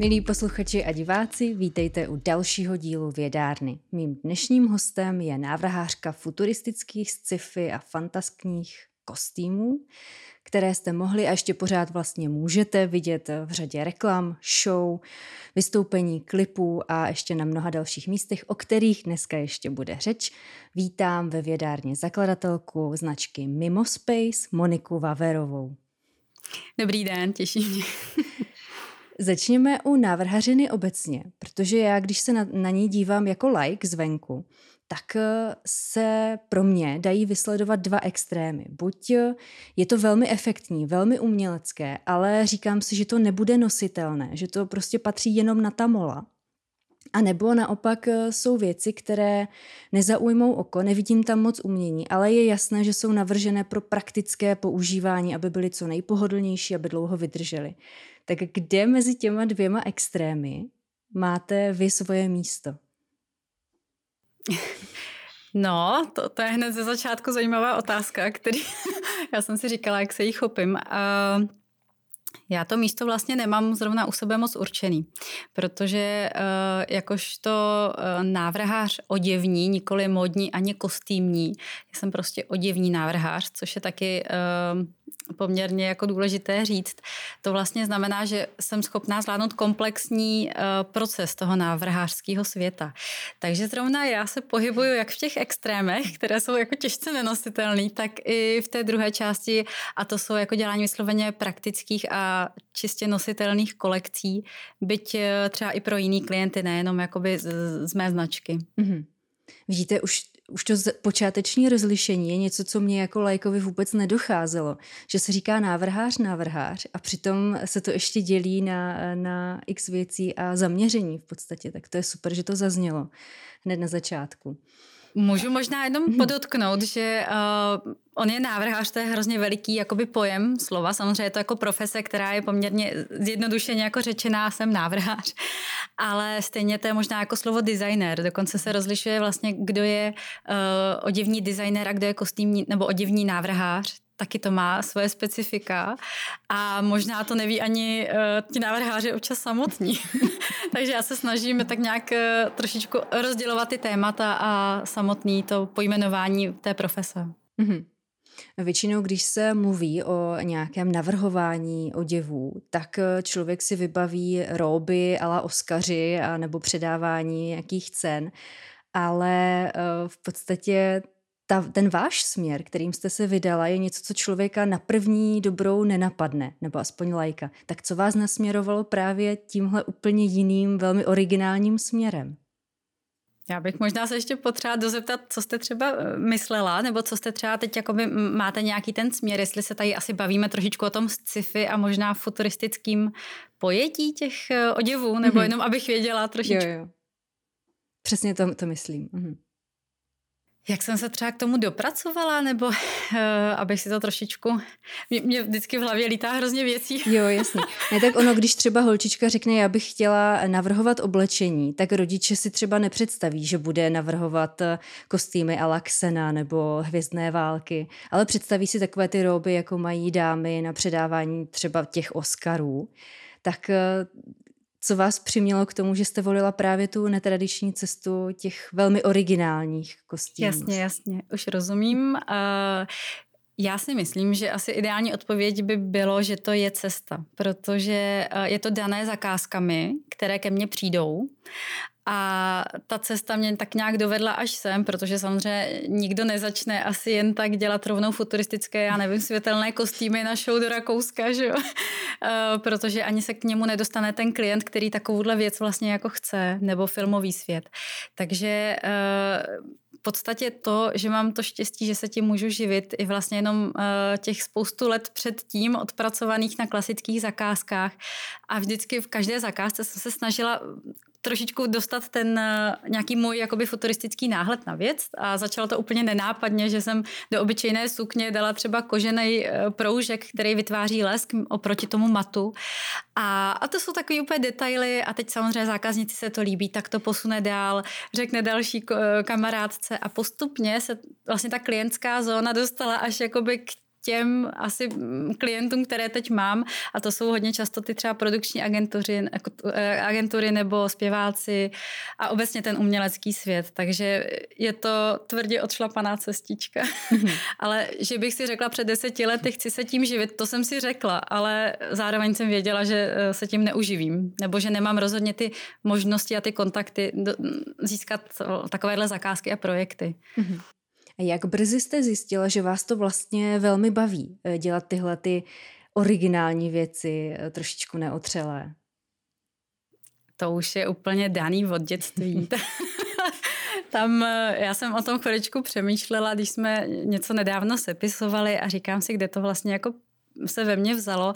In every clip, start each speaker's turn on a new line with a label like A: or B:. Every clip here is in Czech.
A: Milí posluchači a diváci, vítejte u dalšího dílu Vědárny. Mým dnešním hostem je návrhářka futuristických sci-fi a fantaskních kostýmů, které jste mohli a ještě pořád vlastně můžete vidět v řadě reklam, show, vystoupení, klipů a ještě na mnoha dalších místech, o kterých dneska ještě bude řeč. Vítám ve vědárně zakladatelku značky Mimospace Moniku Vaverovou.
B: Dobrý den, těším mě.
A: Začněme u návrhařiny obecně, protože já, když se na, na ní dívám jako like zvenku, tak eh, se pro mě dají vysledovat dva extrémy. Buď eh, je to velmi efektní, velmi umělecké, ale říkám si, že to nebude nositelné, že to prostě patří jenom na ta mola. A nebo naopak eh, jsou věci, které nezaujmou oko, nevidím tam moc umění, ale je jasné, že jsou navržené pro praktické používání, aby byly co nejpohodlnější, aby dlouho vydržely. Tak kde mezi těma dvěma extrémy máte vy svoje místo?
B: No, to, to je hned ze začátku zajímavá otázka, který já jsem si říkala, jak se jí chopím. Uh, já to místo vlastně nemám zrovna u sebe moc určený, protože uh, jakožto uh, návrhář oděvní, nikoli modní ani kostýmní, jsem prostě oděvní návrhář, což je taky uh, poměrně jako důležité říct. To vlastně znamená, že jsem schopná zvládnout komplexní proces toho návrhářského světa. Takže zrovna já se pohybuju jak v těch extrémech, které jsou jako těžce nenositelné, tak i v té druhé části a to jsou jako dělání vysloveně praktických a čistě nositelných kolekcí, byť uh, třeba i pro jiný klienty, nejenom jakoby z, z mé značky. Mm-hmm.
A: Vidíte, už už to počáteční rozlišení je něco, co mě jako lajkovi vůbec nedocházelo. Že se říká návrhář, návrhář a přitom se to ještě dělí na, na x věcí a zaměření v podstatě. Tak to je super, že to zaznělo hned na začátku.
B: Můžu možná jenom mhm. podotknout, že uh, on je návrhář, to je hrozně veliký jakoby pojem slova. Samozřejmě je to jako profese, která je poměrně zjednodušeně jako řečená, jsem návrhář. Ale stejně to je možná jako slovo designer. Dokonce se rozlišuje vlastně, kdo je uh, oděvní designer a kdo je kostýmní nebo oděvní návrhář taky to má svoje specifika a možná to neví ani uh, ti návrháři občas samotní. Takže já se snažím tak nějak uh, trošičku rozdělovat ty témata a samotný to pojmenování té profese. Mm-hmm.
A: Většinou, když se mluví o nějakém navrhování oděvů, tak eh, člověk si vybaví róby ala Oscaři a nebo předávání nějakých cen, ale v podstatě ta, ten váš směr, kterým jste se vydala, je něco, co člověka na první dobrou nenapadne, nebo aspoň lajka. Tak co vás nasměrovalo právě tímhle úplně jiným, velmi originálním směrem?
B: Já bych možná se ještě potřeba dozeptat, co jste třeba eh, myslela, nebo co jste třeba teď jakoby máte nějaký ten směr, jestli se tady asi bavíme trošičku o tom sci-fi a možná futuristickým pojetí těch eh, oděvů, nebo mm-hmm. jenom abych věděla trošičku. Jo, jo.
A: Přesně to, to myslím. Mm-hmm.
B: Jak jsem se třeba k tomu dopracovala, nebo uh, abych si to trošičku... Mě, mě vždycky v hlavě lítá hrozně věcí.
A: Jo, jasně. Ne, tak ono, když třeba holčička řekne, já bych chtěla navrhovat oblečení, tak rodiče si třeba nepředstaví, že bude navrhovat eh, kostýmy a laxena nebo hvězdné války, ale představí si takové ty rouby, jako mají dámy na předávání třeba těch Oscarů tak eh, co vás přimělo k tomu, že jste volila právě tu netradiční cestu těch velmi originálních kostýmů?
B: Jasně, jasně, už rozumím. Uh, já si myslím, že asi ideální odpověď by bylo, že to je cesta, protože je to dané zakázkami, které ke mně přijdou a ta cesta mě tak nějak dovedla až sem, protože samozřejmě nikdo nezačne asi jen tak dělat rovnou futuristické, já nevím, světelné kostýmy na show do Rakouska, že jo? Eh, protože ani se k němu nedostane ten klient, který takovouhle věc vlastně jako chce, nebo filmový svět. Takže eh, v podstatě to, že mám to štěstí, že se tím můžu živit i vlastně jenom uh, těch spoustu let předtím odpracovaných na klasických zakázkách a vždycky v každé zakázce jsem se snažila trošičku dostat ten eh, nějaký můj jakoby futuristický náhled na věc a začalo to úplně nenápadně, že jsem do obyčejné sukně dala třeba kožený eh, proužek, který vytváří lesk oproti tomu matu. A, a to jsou takové úplně detaily a teď samozřejmě zákazníci se to líbí, tak to posune dál, řekne další kamarádce a postupně se vlastně ta klientská zóna dostala až jakoby k těm asi klientům, které teď mám, a to jsou hodně často ty třeba produkční agentury, jako, eh, agentury nebo zpěváci a obecně ten umělecký svět. Takže je to tvrdě odšlapaná cestička. Mm-hmm. ale že bych si řekla před deseti lety, chci se tím živit, to jsem si řekla, ale zároveň jsem věděla, že eh, se tím neuživím, nebo že nemám rozhodně ty možnosti a ty kontakty získat takovéhle zakázky a projekty. Mm-hmm.
A: Jak brzy jste zjistila, že vás to vlastně velmi baví eh, dělat tyhle ty originální věci, eh, trošičku neotřelé?
B: To už je úplně daný od dětství. Tam eh, já jsem o tom chviličku přemýšlela, když jsme něco nedávno sepisovali a říkám si, kde to vlastně jako se ve mně vzalo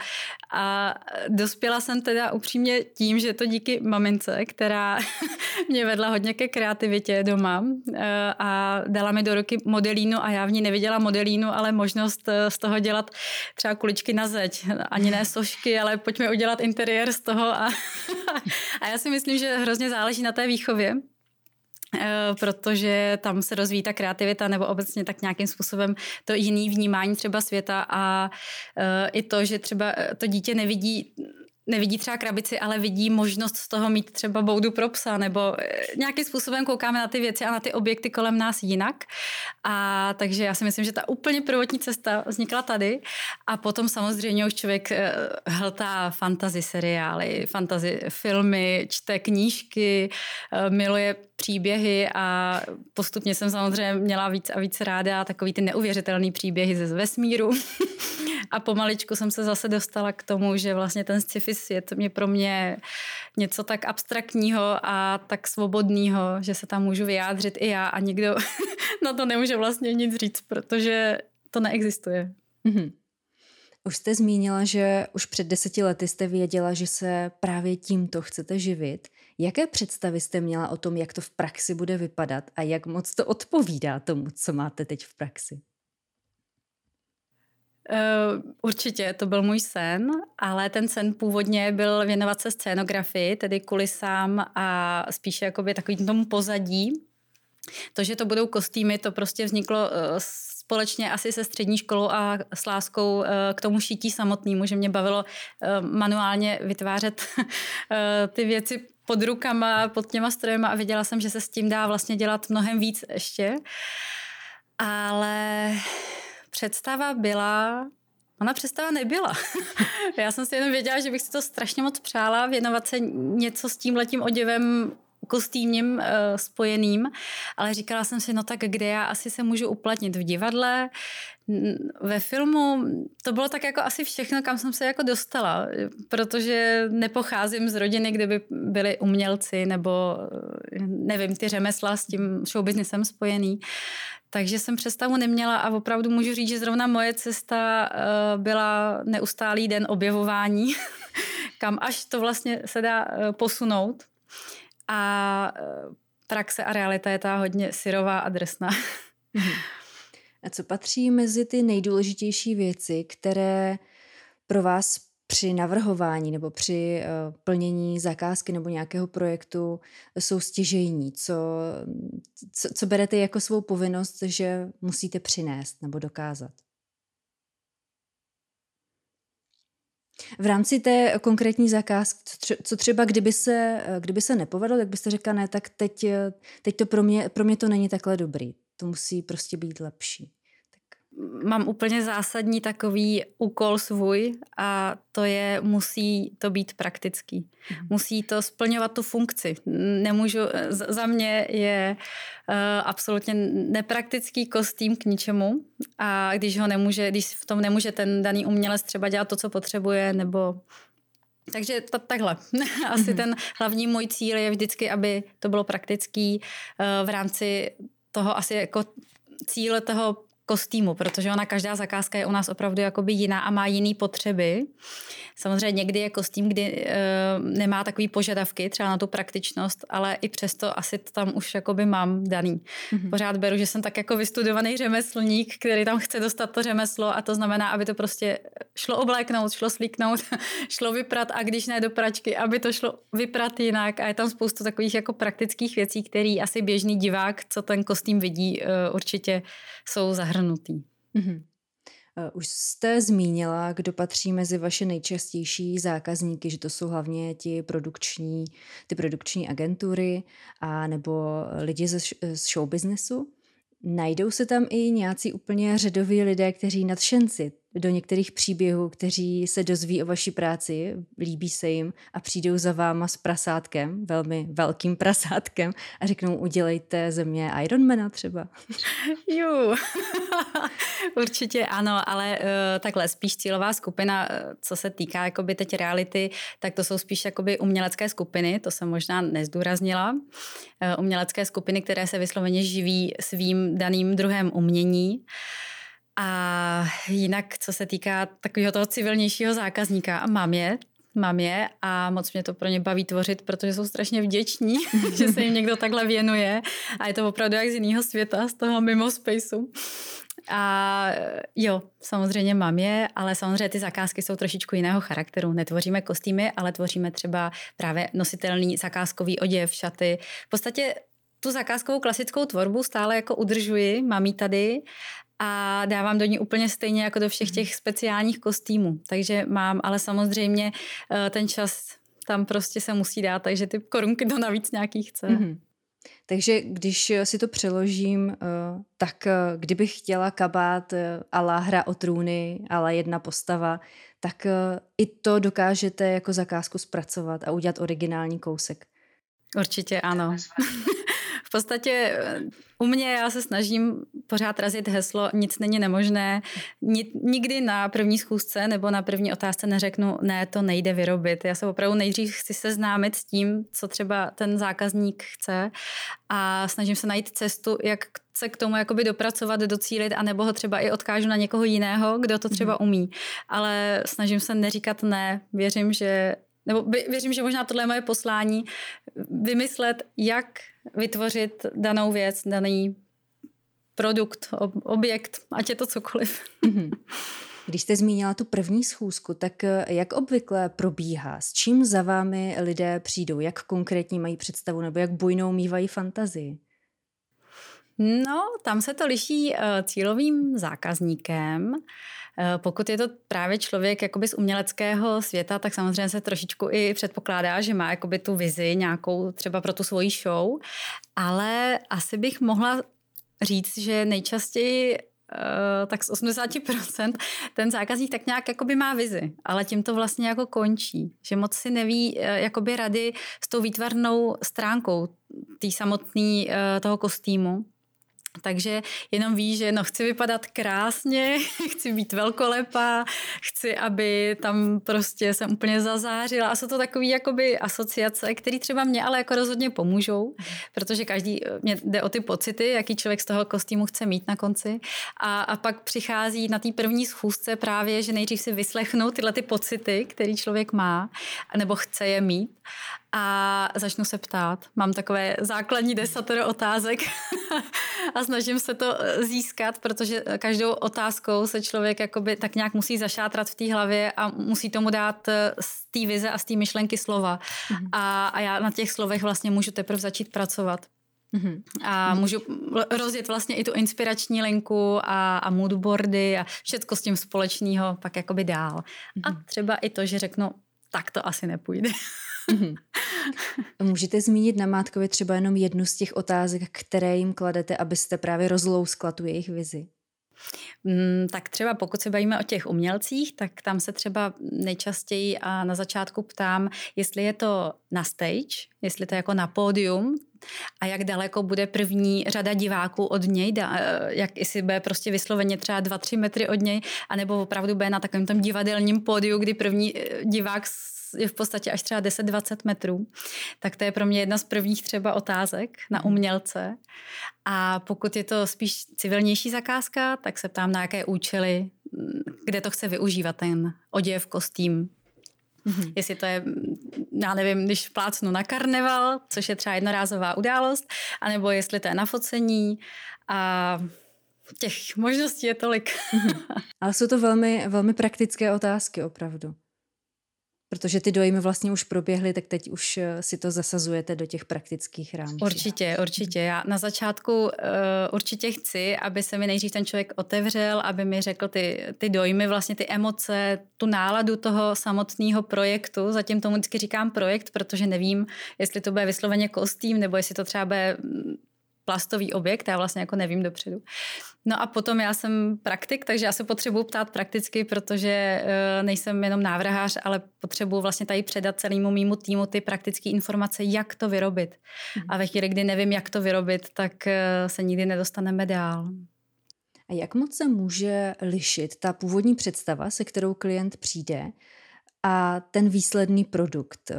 B: a dospěla jsem teda upřímně tím, že to díky mamince, která mě vedla hodně ke kreativitě doma eh, a dala mi do ruky modelínu a já v ní neviděla modelínu, ale možnost eh, z toho dělat třeba kuličky na zeď. Ani ne sošky, ale pojďme udělat interiér z toho a, a já si myslím, že hrozně záleží na té výchově protože tam se rozvíjí ta kreativita nebo obecně tak nějakým způsobem to jiný vnímání třeba světa a eh, i to, že třeba eh, to dítě nevidí nevidí třeba krabici, ale vidí možnost z toho mít třeba boudu pro psa, nebo nějakým způsobem koukáme na ty věci a na ty objekty kolem nás jinak. A takže já si myslím, že ta úplně prvotní cesta vznikla tady a potom samozřejmě už člověk hltá fantasy seriály, fantasy filmy, čte knížky, miluje příběhy a postupně jsem samozřejmě měla víc a víc ráda takový ty neuvěřitelný příběhy ze vesmíru. a pomaličku jsem se zase dostala k tomu, že vlastně ten sci-fi svět mě pro mě něco tak abstraktního a tak svobodného, že se tam můžu vyjádřit i já a nikdo na to nemůže vlastně nic říct, protože to neexistuje. Mm-hmm.
A: Už jste zmínila, že už před deseti lety jste věděla, že se právě tímto chcete živit. Jaké představy jste měla o tom, jak to v praxi bude vypadat a jak moc to odpovídá tomu, co máte teď v praxi?
B: Uh, určitě, to byl můj sen, ale ten sen původně byl věnovat se scénografii, tedy kulisám a spíše jakoby takovým tomu pozadí. To, že to budou kostýmy, to prostě vzniklo uh, společně asi se střední školou a s láskou uh, k tomu šití samotnému, že mě bavilo manuálně vytvářet ty věci pod rukama, pod těma strojema a viděla jsem, že se s tím dá vlastně dělat mnohem víc ještě. Ale představa byla, ona představa nebyla. Já jsem si jenom věděla, že bych si to strašně moc přála, věnovat se něco s tím letím oděvem kostýmním uh, spojeným, ale říkala jsem si, no tak kde já asi se můžu uplatnit v divadle, ve filmu to bylo tak jako asi všechno, kam jsem se jako dostala, protože nepocházím z rodiny, kde by byli umělci nebo nevím, ty řemesla s tím showbiznesem spojený. Takže jsem představu neměla a opravdu můžu říct, že zrovna moje cesta uh, byla neustálý den objevování, kam až to vlastně se dá posunout. A uh, praxe a realita je ta hodně syrová a drsná. Mhm.
A: A co patří mezi ty nejdůležitější věci, které pro vás při navrhování nebo při uh, plnění zakázky nebo nějakého projektu jsou stěžejní? Co, co, co berete jako svou povinnost, že musíte přinést nebo dokázat? V rámci té konkrétní zakázky, co třeba kdyby se, kdyby se nepovedlo, tak byste řekla, ne, tak teď, teď to pro mě, pro mě to není takhle dobrý. To musí prostě být lepší
B: mám úplně zásadní takový úkol svůj a to je, musí to být praktický. Mhm. Musí to splňovat tu funkci. Nemůžu, za mě je uh, absolutně nepraktický kostým k ničemu a když ho nemůže, když v tom nemůže ten daný umělec třeba dělat to, co potřebuje, nebo takže to, takhle. Asi mm-hmm. ten hlavní můj cíl je vždycky, aby to bylo praktický uh, v rámci toho asi jako cíle toho kostýmu, protože ona každá zakázka je u nás opravdu jakoby jiná a má jiný potřeby. Samozřejmě někdy je kostým, kdy e, nemá takový požadavky, třeba na tu praktičnost, ale i přesto asi to tam už jakoby mám daný. Mm-hmm. Pořád beru, že jsem tak jako vystudovaný řemeslník, který tam chce dostat to řemeslo a to znamená, aby to prostě šlo obléknout, šlo slíknout, šlo vyprat a když ne do pračky, aby to šlo vyprat jinak a je tam spoustu takových jako praktických věcí, které asi běžný divák, co ten kostým vidí, e, určitě jsou zahrnutý. Mm-hmm.
A: Už jste zmínila, kdo patří mezi vaše nejčastější zákazníky, že to jsou hlavně ti produkční, ty produkční agentury a nebo lidi ze, z showbiznesu. Najdou se tam i nějací úplně řadoví lidé, kteří nadšenci do některých příběhů, kteří se dozví o vaší práci, líbí se jim a přijdou za váma s prasátkem, velmi velkým prasátkem a řeknou, udělejte ze mě Ironmana třeba.
B: Jo, určitě ano, ale uh, takhle spíš cílová skupina, eh, co se týká jakoby teď reality, tak to jsou spíš jakoby umělecké skupiny, to jsem možná nezdůraznila. Uh, umělecké skupiny, které se vysloveně živí svým daným druhem umění. Uh, a jinak, co se týká takového toho civilnějšího zákazníka, mám je, mám je a moc mě to pro ně baví tvořit, protože jsou strašně vděční, že se jim někdo takhle věnuje a je to opravdu jak z jiného světa, z toho mimo spaceu. A jo, samozřejmě mám je, ale samozřejmě ty zakázky jsou trošičku jiného charakteru. Netvoříme kostýmy, ale tvoříme třeba právě nositelný zakázkový oděv, šaty. V podstatě tu zakázkovou klasickou tvorbu stále jako udržuji, mám ji tady a dávám do ní úplně stejně jako do všech mhm. těch speciálních kostýmů. Takže mám, ale samozřejmě eh, ten čas tam prostě se musí dát, takže ty korunky to navíc nějaký chce. Mm-hmm.
A: Takže když si to přeložím, eh, tak eh, kdybych chtěla kabát ala hra o trůny, ala jedna postava, tak i to dokážete jako zakázku zpracovat a udělat originální kousek.
B: Určitě ano. V podstatě eh, u mě já se snažím pořád razit heslo nic není nemožné. Nikdy na první schůzce nebo na první otázce neřeknu ne, to nejde vyrobit. Já se opravdu nejdřív chci seznámit s tím, co třeba ten zákazník chce a snažím se najít cestu, jak se k tomu jakoby dopracovat, docílit, anebo ho třeba i odkážu na někoho jiného, kdo to třeba mhm. umí. Ale snažím se neříkat ne. Věřím, že nebo věřím, že možná tohle je moje poslání, vymyslet, jak vytvořit danou věc, daný produkt, objekt, ať je to cokoliv. Mhm.
A: Když jste zmínila tu první schůzku, tak eh, jak obvykle probíhá? S čím za vámi lidé přijdou? Jak konkrétně mají představu nebo jak bujnou mývají fantazii?
B: No, tam se to liší eh, cílovým zákazníkem. Eh, pokud je to právě člověk jakoby z uměleckého světa, tak samozřejmě se trošičku i předpokládá, že má jakoby tu vizi nějakou třeba pro tu svoji show, ale asi bych mohla říct, že nejčastěji Uh, tak z 80% ten zákazník tak nějak jakoby má vizi, ale tím to vlastně jako končí, že moc si neví uh, jakoby rady s tou výtvarnou stránkou tý samotný toho kostýmu. Takže jenom ví, že no, chci vypadat krásně, chci být velkolepá, chci, aby tam prostě jsem úplně zazářila. A jsou to takové jakoby asociace, které třeba mě ale jako rozhodně pomůžou, protože každý, mě jde o ty pocity, jaký člověk z toho kostýmu chce mít na konci. A, a pak přichází na té první schůzce právě, že nejdřív si vyslechnu tyhle ty pocity, který člověk má, nebo chce je mít a začnu se ptát. Mám takové základní desatero otázek a snažím se to eh, získat, protože každou otázkou se člověk jakoby tak nějak musí zašátrat v té hlavě a musí tomu dát eh, z té vize a z té myšlenky slova. Mm-hmm. A, a já na těch slovech vlastně můžu teprve začít pracovat. Mm-hmm. A můžu rozjet vlastně i tu inspirační linku a, a moodboardy a všechno s tím společného pak jakoby dál. Mm-hmm. A třeba i to, že řeknu, tak to asi nepůjde.
A: Mm-hmm. Můžete zmínit na Mátkovi třeba jenom jednu z těch otázek, které jim kladete, abyste právě rozlouskla tu jejich vizi?
B: Mm, tak třeba pokud se bavíme o těch umělcích, tak tam se třeba nejčastěji a na začátku ptám, jestli je to na stage, jestli to je jako na pódium, a jak daleko bude první řada diváků od něj, jak jestli bude prostě vysloveně třeba 2-3 metry od něj, anebo opravdu bude na takovém tom divadelním pódiu, kdy první eh, divák je v podstatě až třeba 10-20 metrů. Tak to je pro mě jedna z prvních třeba otázek na mhm. umělce. A pokud je to spíš civilnější zakázka, tak se ptám, na jaké účely, kde to chce využívat ten oděv, kostým, Mm-hmm. Jestli to je, já nevím, když plácnu na karneval, což je třeba jednorázová událost, anebo jestli to je na focení a těch možností je tolik.
A: Ale jsou to velmi, velmi praktické otázky opravdu. Protože ty dojmy vlastně už proběhly, tak teď už eh, si to zasazujete do těch praktických rámců.
B: Určitě, určitě. Já na začátku uh, určitě chci, aby se mi nejdřív ten člověk otevřel, aby mi řekl ty, ty dojmy, vlastně ty emoce, tu náladu toho samotného projektu. Zatím tomu vždycky říkám projekt, protože nevím, jestli to bude vysloveně kostým, nebo jestli to třeba bude plastový objekt, já vlastně jako nevím dopředu. No a potom já jsem praktik, takže já se potřebuji ptát prakticky, protože uh, nejsem jenom návrhář, ale potřebuji vlastně tady předat celému mýmu týmu ty praktické informace, jak to vyrobit. Mm. A ve chvíli, kdy nevím, jak to vyrobit, tak uh, se nikdy nedostaneme dál.
A: A jak moc se může lišit ta původní představa, se kterou klient přijde, a ten výsledný produkt?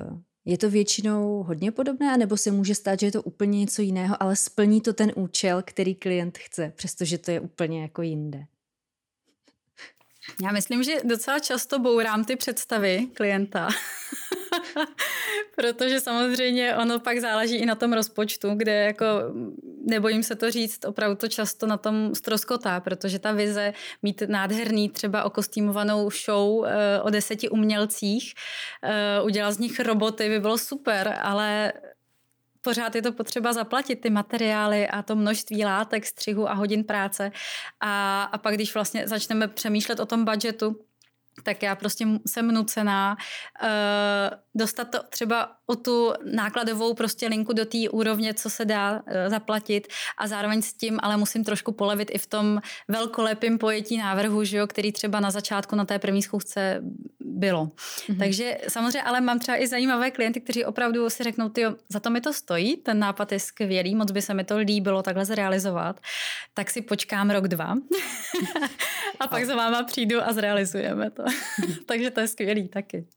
A: Je to většinou hodně podobné, nebo se může stát, že je to úplně něco jiného, ale splní to ten účel, který klient chce, přestože to je úplně jako jinde?
B: Já myslím, že docela často bourám ty představy klienta. Protože samozřejmě ono pak záleží i na tom rozpočtu, kde jako nebojím se to říct, opravdu to často na tom stroskotá, protože ta vize mít nádherný třeba okostýmovanou show eh, o deseti umělcích, eh, udělat z nich roboty by bylo super, ale pořád je to potřeba zaplatit ty materiály a to množství látek, střihu a hodin práce. A, a pak, když vlastně začneme přemýšlet o tom budgetu, tak já prostě jsem nucená uh, dostat to třeba o tu nákladovou prostě linku do té úrovně, co se dá uh, zaplatit a zároveň s tím ale musím trošku polevit i v tom velkolepým pojetí návrhu, že jo, který třeba na začátku na té první schůzce bylo. Mm-hmm. Takže samozřejmě ale mám třeba i zajímavé klienty, kteří opravdu si řeknou, ty za to mi to stojí, ten nápad je skvělý, moc by se mi to líbilo takhle zrealizovat, tak si počkám rok, dva a pak za váma přijdu a zrealizujeme to. Takže to je skvělý taky.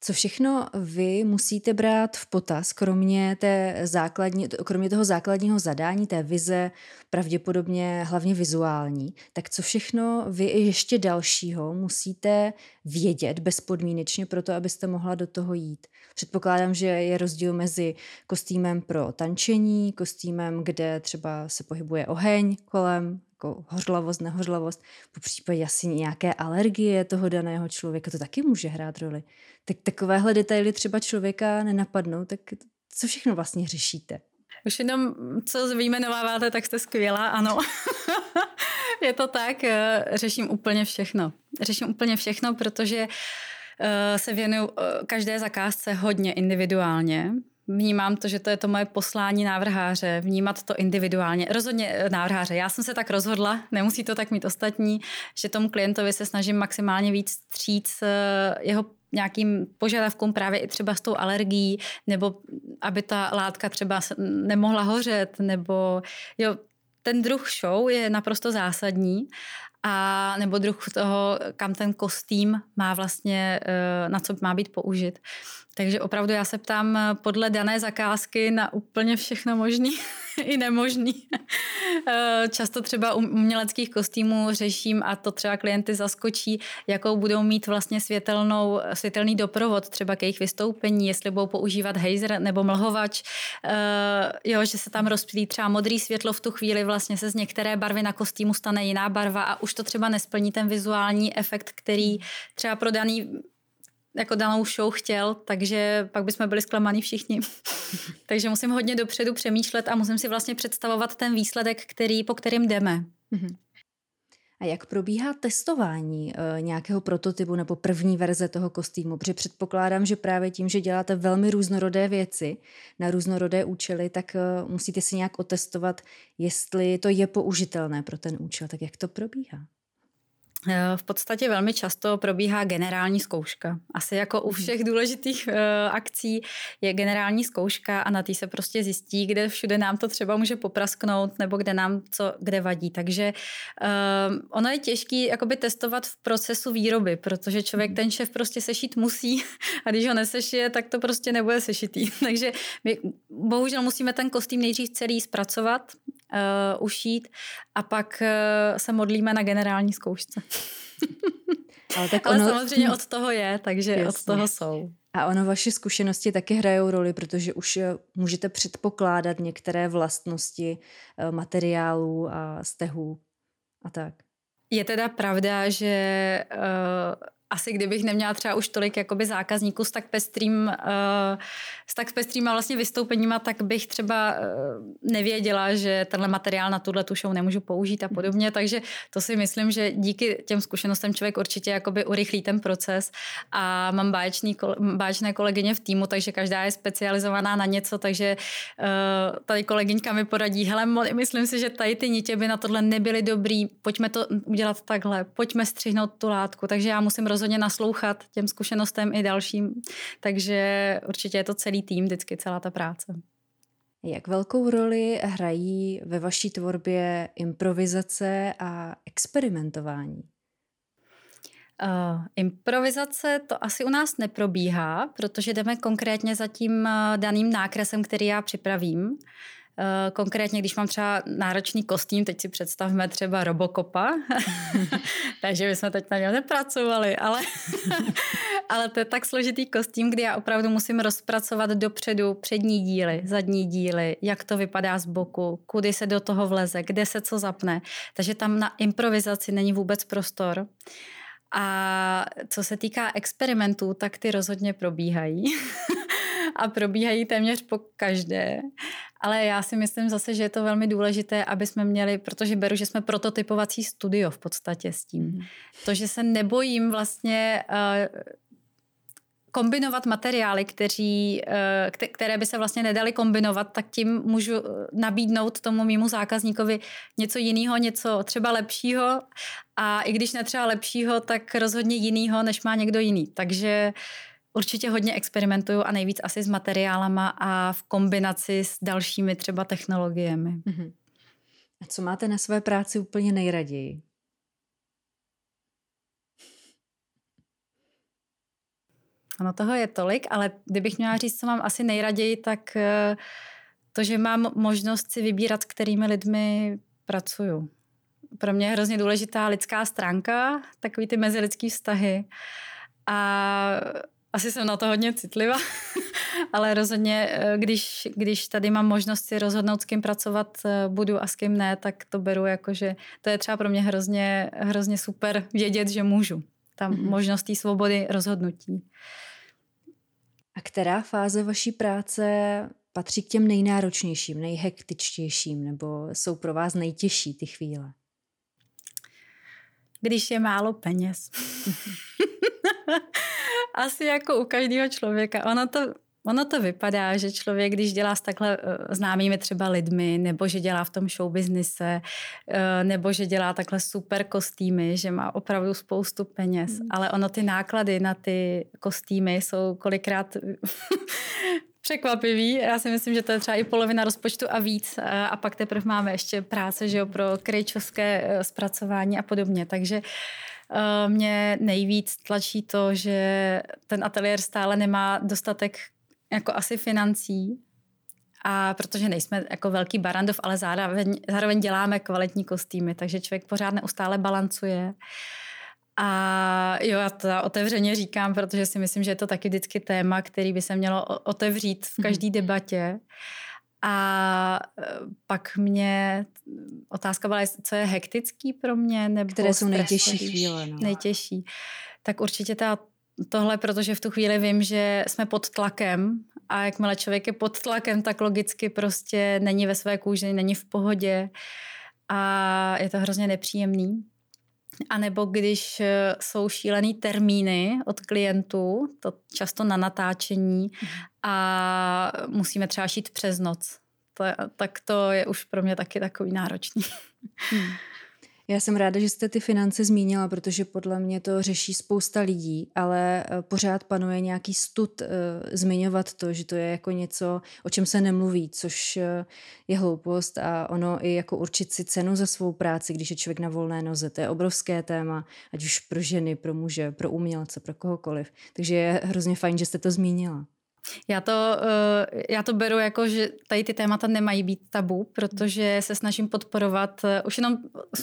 A: Co všechno vy musíte brát v potaz, kromě, té základní, kromě toho základního zadání, té vize, pravděpodobně hlavně vizuální, tak co všechno vy ještě dalšího musíte vědět bezpodmínečně pro to, abyste mohla do toho jít? Předpokládám, že je rozdíl mezi kostýmem pro tančení, kostýmem, kde třeba se pohybuje oheň kolem, jako hořlavost, nehořlavost, po případě asi nějaké alergie toho daného člověka, to taky může hrát roli. Tak takovéhle detaily třeba člověka nenapadnou, tak co všechno vlastně řešíte?
B: Už jenom, co vyjmenováváte, tak jste skvělá, ano. je to tak, eh, řeším úplně všechno. Řeším úplně všechno, protože eh, se věnuju eh, každé zakázce hodně individuálně vnímám to, že to je to moje poslání návrháře, vnímat to individuálně. Rozhodně eh, návrháře. Já jsem se tak rozhodla, nemusí to tak mít ostatní, že tomu klientovi se snažím maximálně víc stříc eh, jeho nějakým požadavkům právě i třeba s tou alergií, nebo aby ta látka třeba nemohla hořet, nebo jo, ten druh show je naprosto zásadní a nebo druh toho, kam ten kostým má vlastně, eh, na co má být použit. Takže opravdu já se ptám eh, podle dané zakázky na úplně všechno možný i nemožný. Eh, často třeba u uměleckých kostýmů řeším a to třeba klienty zaskočí, jakou budou mít vlastně světelnou, světelný doprovod třeba k jejich vystoupení, jestli budou používat hazer nebo mlhovač, jo, že se tam rozptýlí třeba modrý světlo v tu chvíli, vlastně se z některé barvy na kostýmu stane jiná barva a už to třeba nesplní ten vizuální efekt, který třeba pro daný jako danou show chtěl, takže pak bychom byli zklamaní všichni. takže musím hodně dopředu přemýšlet a musím si vlastně představovat ten výsledek, který, po kterým jdeme. Mhm.
A: A jak probíhá testování e, nějakého prototypu nebo první verze toho kostýmu? Protože předpokládám, že právě tím, že děláte velmi různorodé věci na různorodé účely, tak e, musíte si nějak otestovat, jestli to je použitelné pro ten účel. Tak jak to probíhá?
B: Eh, v podstatě velmi často probíhá generální zkouška. Asi jako u mhm. všech důležitých uh, akcí je generální zkouška a na té se prostě zjistí, kde všude nám to třeba může poprasknout nebo kde nám co kde vadí. Takže uh, ono je těžké jakoby testovat v procesu výroby, protože člověk mhm. ten šef prostě sešít musí a když ho nesešije, tak to prostě nebude sešitý. Takže my bohužel musíme ten kostým nejdřív celý zpracovat, uh, ušít a pak uh, se modlíme na generální zkoušce. Ale, tak ono... Ale samozřejmě od toho je, takže Jasně. od toho jsou.
A: A ono vaše zkušenosti taky hrajou roli, protože už eh, můžete předpokládat některé vlastnosti materiálů a stehů a tak.
B: Je teda pravda, že uh, asi kdybych neměla třeba už tolik jakoby zákazníků s tak pestrým, uh, s tak pestrýma vlastně vystoupeníma, tak bych třeba uh, nevěděla, že tenhle materiál na tuhle tu show nemůžu použít a mhm. podobně, takže to si myslím, že díky těm zkušenostem člověk určitě jakoby urychlí ten proces. A mám báječný, báječné kolegyně v týmu, takže každá je specializovaná na něco, takže uh, tady kolegyňka mi poradí, hele, myslím si, že tady ty nitě by na tohle nebyly dobrý, pojďme to udělat takhle, pojďme střihnout tu látku, takže já musím rozhodně naslouchat těm zkušenostem i dalším. Takže určitě je to celý tým, vždycky celá ta práce.
A: Jak velkou roli hrají ve vaší tvorbě improvizace a experimentování?
B: Uh, improvizace to asi u nás neprobíhá, protože jdeme konkrétně za tím uh, daným nákresem, který já připravím. Eh, konkrétně, když mám třeba náročný kostým, teď si představme třeba Robocopa, takže bychom teď na něm nepracovali, ale, ale to je tak složitý kostým, kdy já opravdu musím rozpracovat dopředu přední díly, zadní díly, jak to vypadá z boku, kudy se do toho vleze, kde se co zapne. Takže tam na improvizaci není vůbec prostor. A co se týká experimentů, tak ty rozhodně probíhají. a probíhají téměř po každé. Ale já si myslím zase, že je to velmi důležité, aby jsme měli, protože beru, že jsme prototypovací studio v podstatě s tím. Mhm. To, že se nebojím vlastně uh, kombinovat materiály, kteří, eh, které by se vlastně nedaly kombinovat, tak tím můžu eh, nabídnout tomu mýmu zákazníkovi něco jiného, něco třeba lepšího a i když ne třeba lepšího, tak rozhodně jiného, než má někdo jiný. Takže Určitě hodně experimentuju a nejvíc asi s materiálama a v kombinaci s dalšími třeba technologiemi. Mm-hmm.
A: A co máte na své práci úplně nejraději?
B: Ono toho je tolik, ale kdybych měla říct, co mám asi nejraději, tak eh, to, že mám možnost si vybírat, s kterými lidmi pracuju. Pro mě je hrozně důležitá lidská stránka, takový ty mezilidský vztahy. A asi jsem na to hodně citlivá, ale rozhodně, eh, když, když tady mám možnost si rozhodnout, s kým pracovat eh, budu a s kým ne, tak to beru jako, že to je třeba pro mě hrozně, hrozně super vědět, že můžu. Tam mm-hmm. možnost té svobody rozhodnutí.
A: A která fáze vaší práce patří k těm nejnáročnějším, nejhektičtějším, nebo jsou pro vás nejtěžší ty chvíle?
B: Když je málo peněz. Asi jako u každého člověka. Ono to, ono to vypadá, že člověk, když dělá s takhle eh, známými třeba lidmi, nebo že dělá v tom show businesse, eh, nebo že dělá takhle super kostýmy, že má opravdu spoustu peněz. Mm. Ale ono ty náklady na ty kostýmy jsou kolikrát překvapivý. Já si myslím, že to je třeba i polovina rozpočtu a víc. Eh, a pak teprve máme ještě práce že jo, pro krejčovské zpracování a podobně. Takže uh, mě nejvíc tlačí to, že ten ateliér stále nemá dostatek jako asi financí, a protože nejsme jako velký barandov, ale zároveň, zároveň děláme kvalitní kostýmy, takže člověk pořád neustále balancuje. A jo, já to otevřeně říkám, protože si myslím, že je to taky vždycky téma, který by se mělo otevřít v každé mhm. debatě. A e, pak mě otázka byla, co je hektický pro mě, nebo
A: Které jsou nejtěžší chvíle. No.
B: Nejtěžší. Tak určitě ta, tohle, protože v tu chvíli vím, že jsme pod tlakem a jakmile člověk je pod tlakem, tak logicky prostě není ve své kůži, není v pohodě a je to hrozně nepříjemný. A nebo když eh, jsou šílený termíny od klientů, to často na natáčení mhm. a musíme třeba šít přes noc. To, tak to je už pro mě taky takový náročný.
A: Hmm. Já jsem ráda, že jste ty finance zmínila, protože podle mě to řeší spousta lidí, ale eh, pořád panuje nějaký stud uh, zmiňovat to, že to je jako něco, o čem se nemluví, což uh, je hloupost a ono i jako určit si cenu za svou práci, když je člověk na volné noze. To je obrovské téma, ať už pro ženy, pro muže, pro umělce, pro kohokoliv. Takže je hrozně fajn, že jste to zmínila.
B: Já to, eh, já to beru jako, že tady ty témata nemají být tabu, protože se snažím podporovat eh, už jenom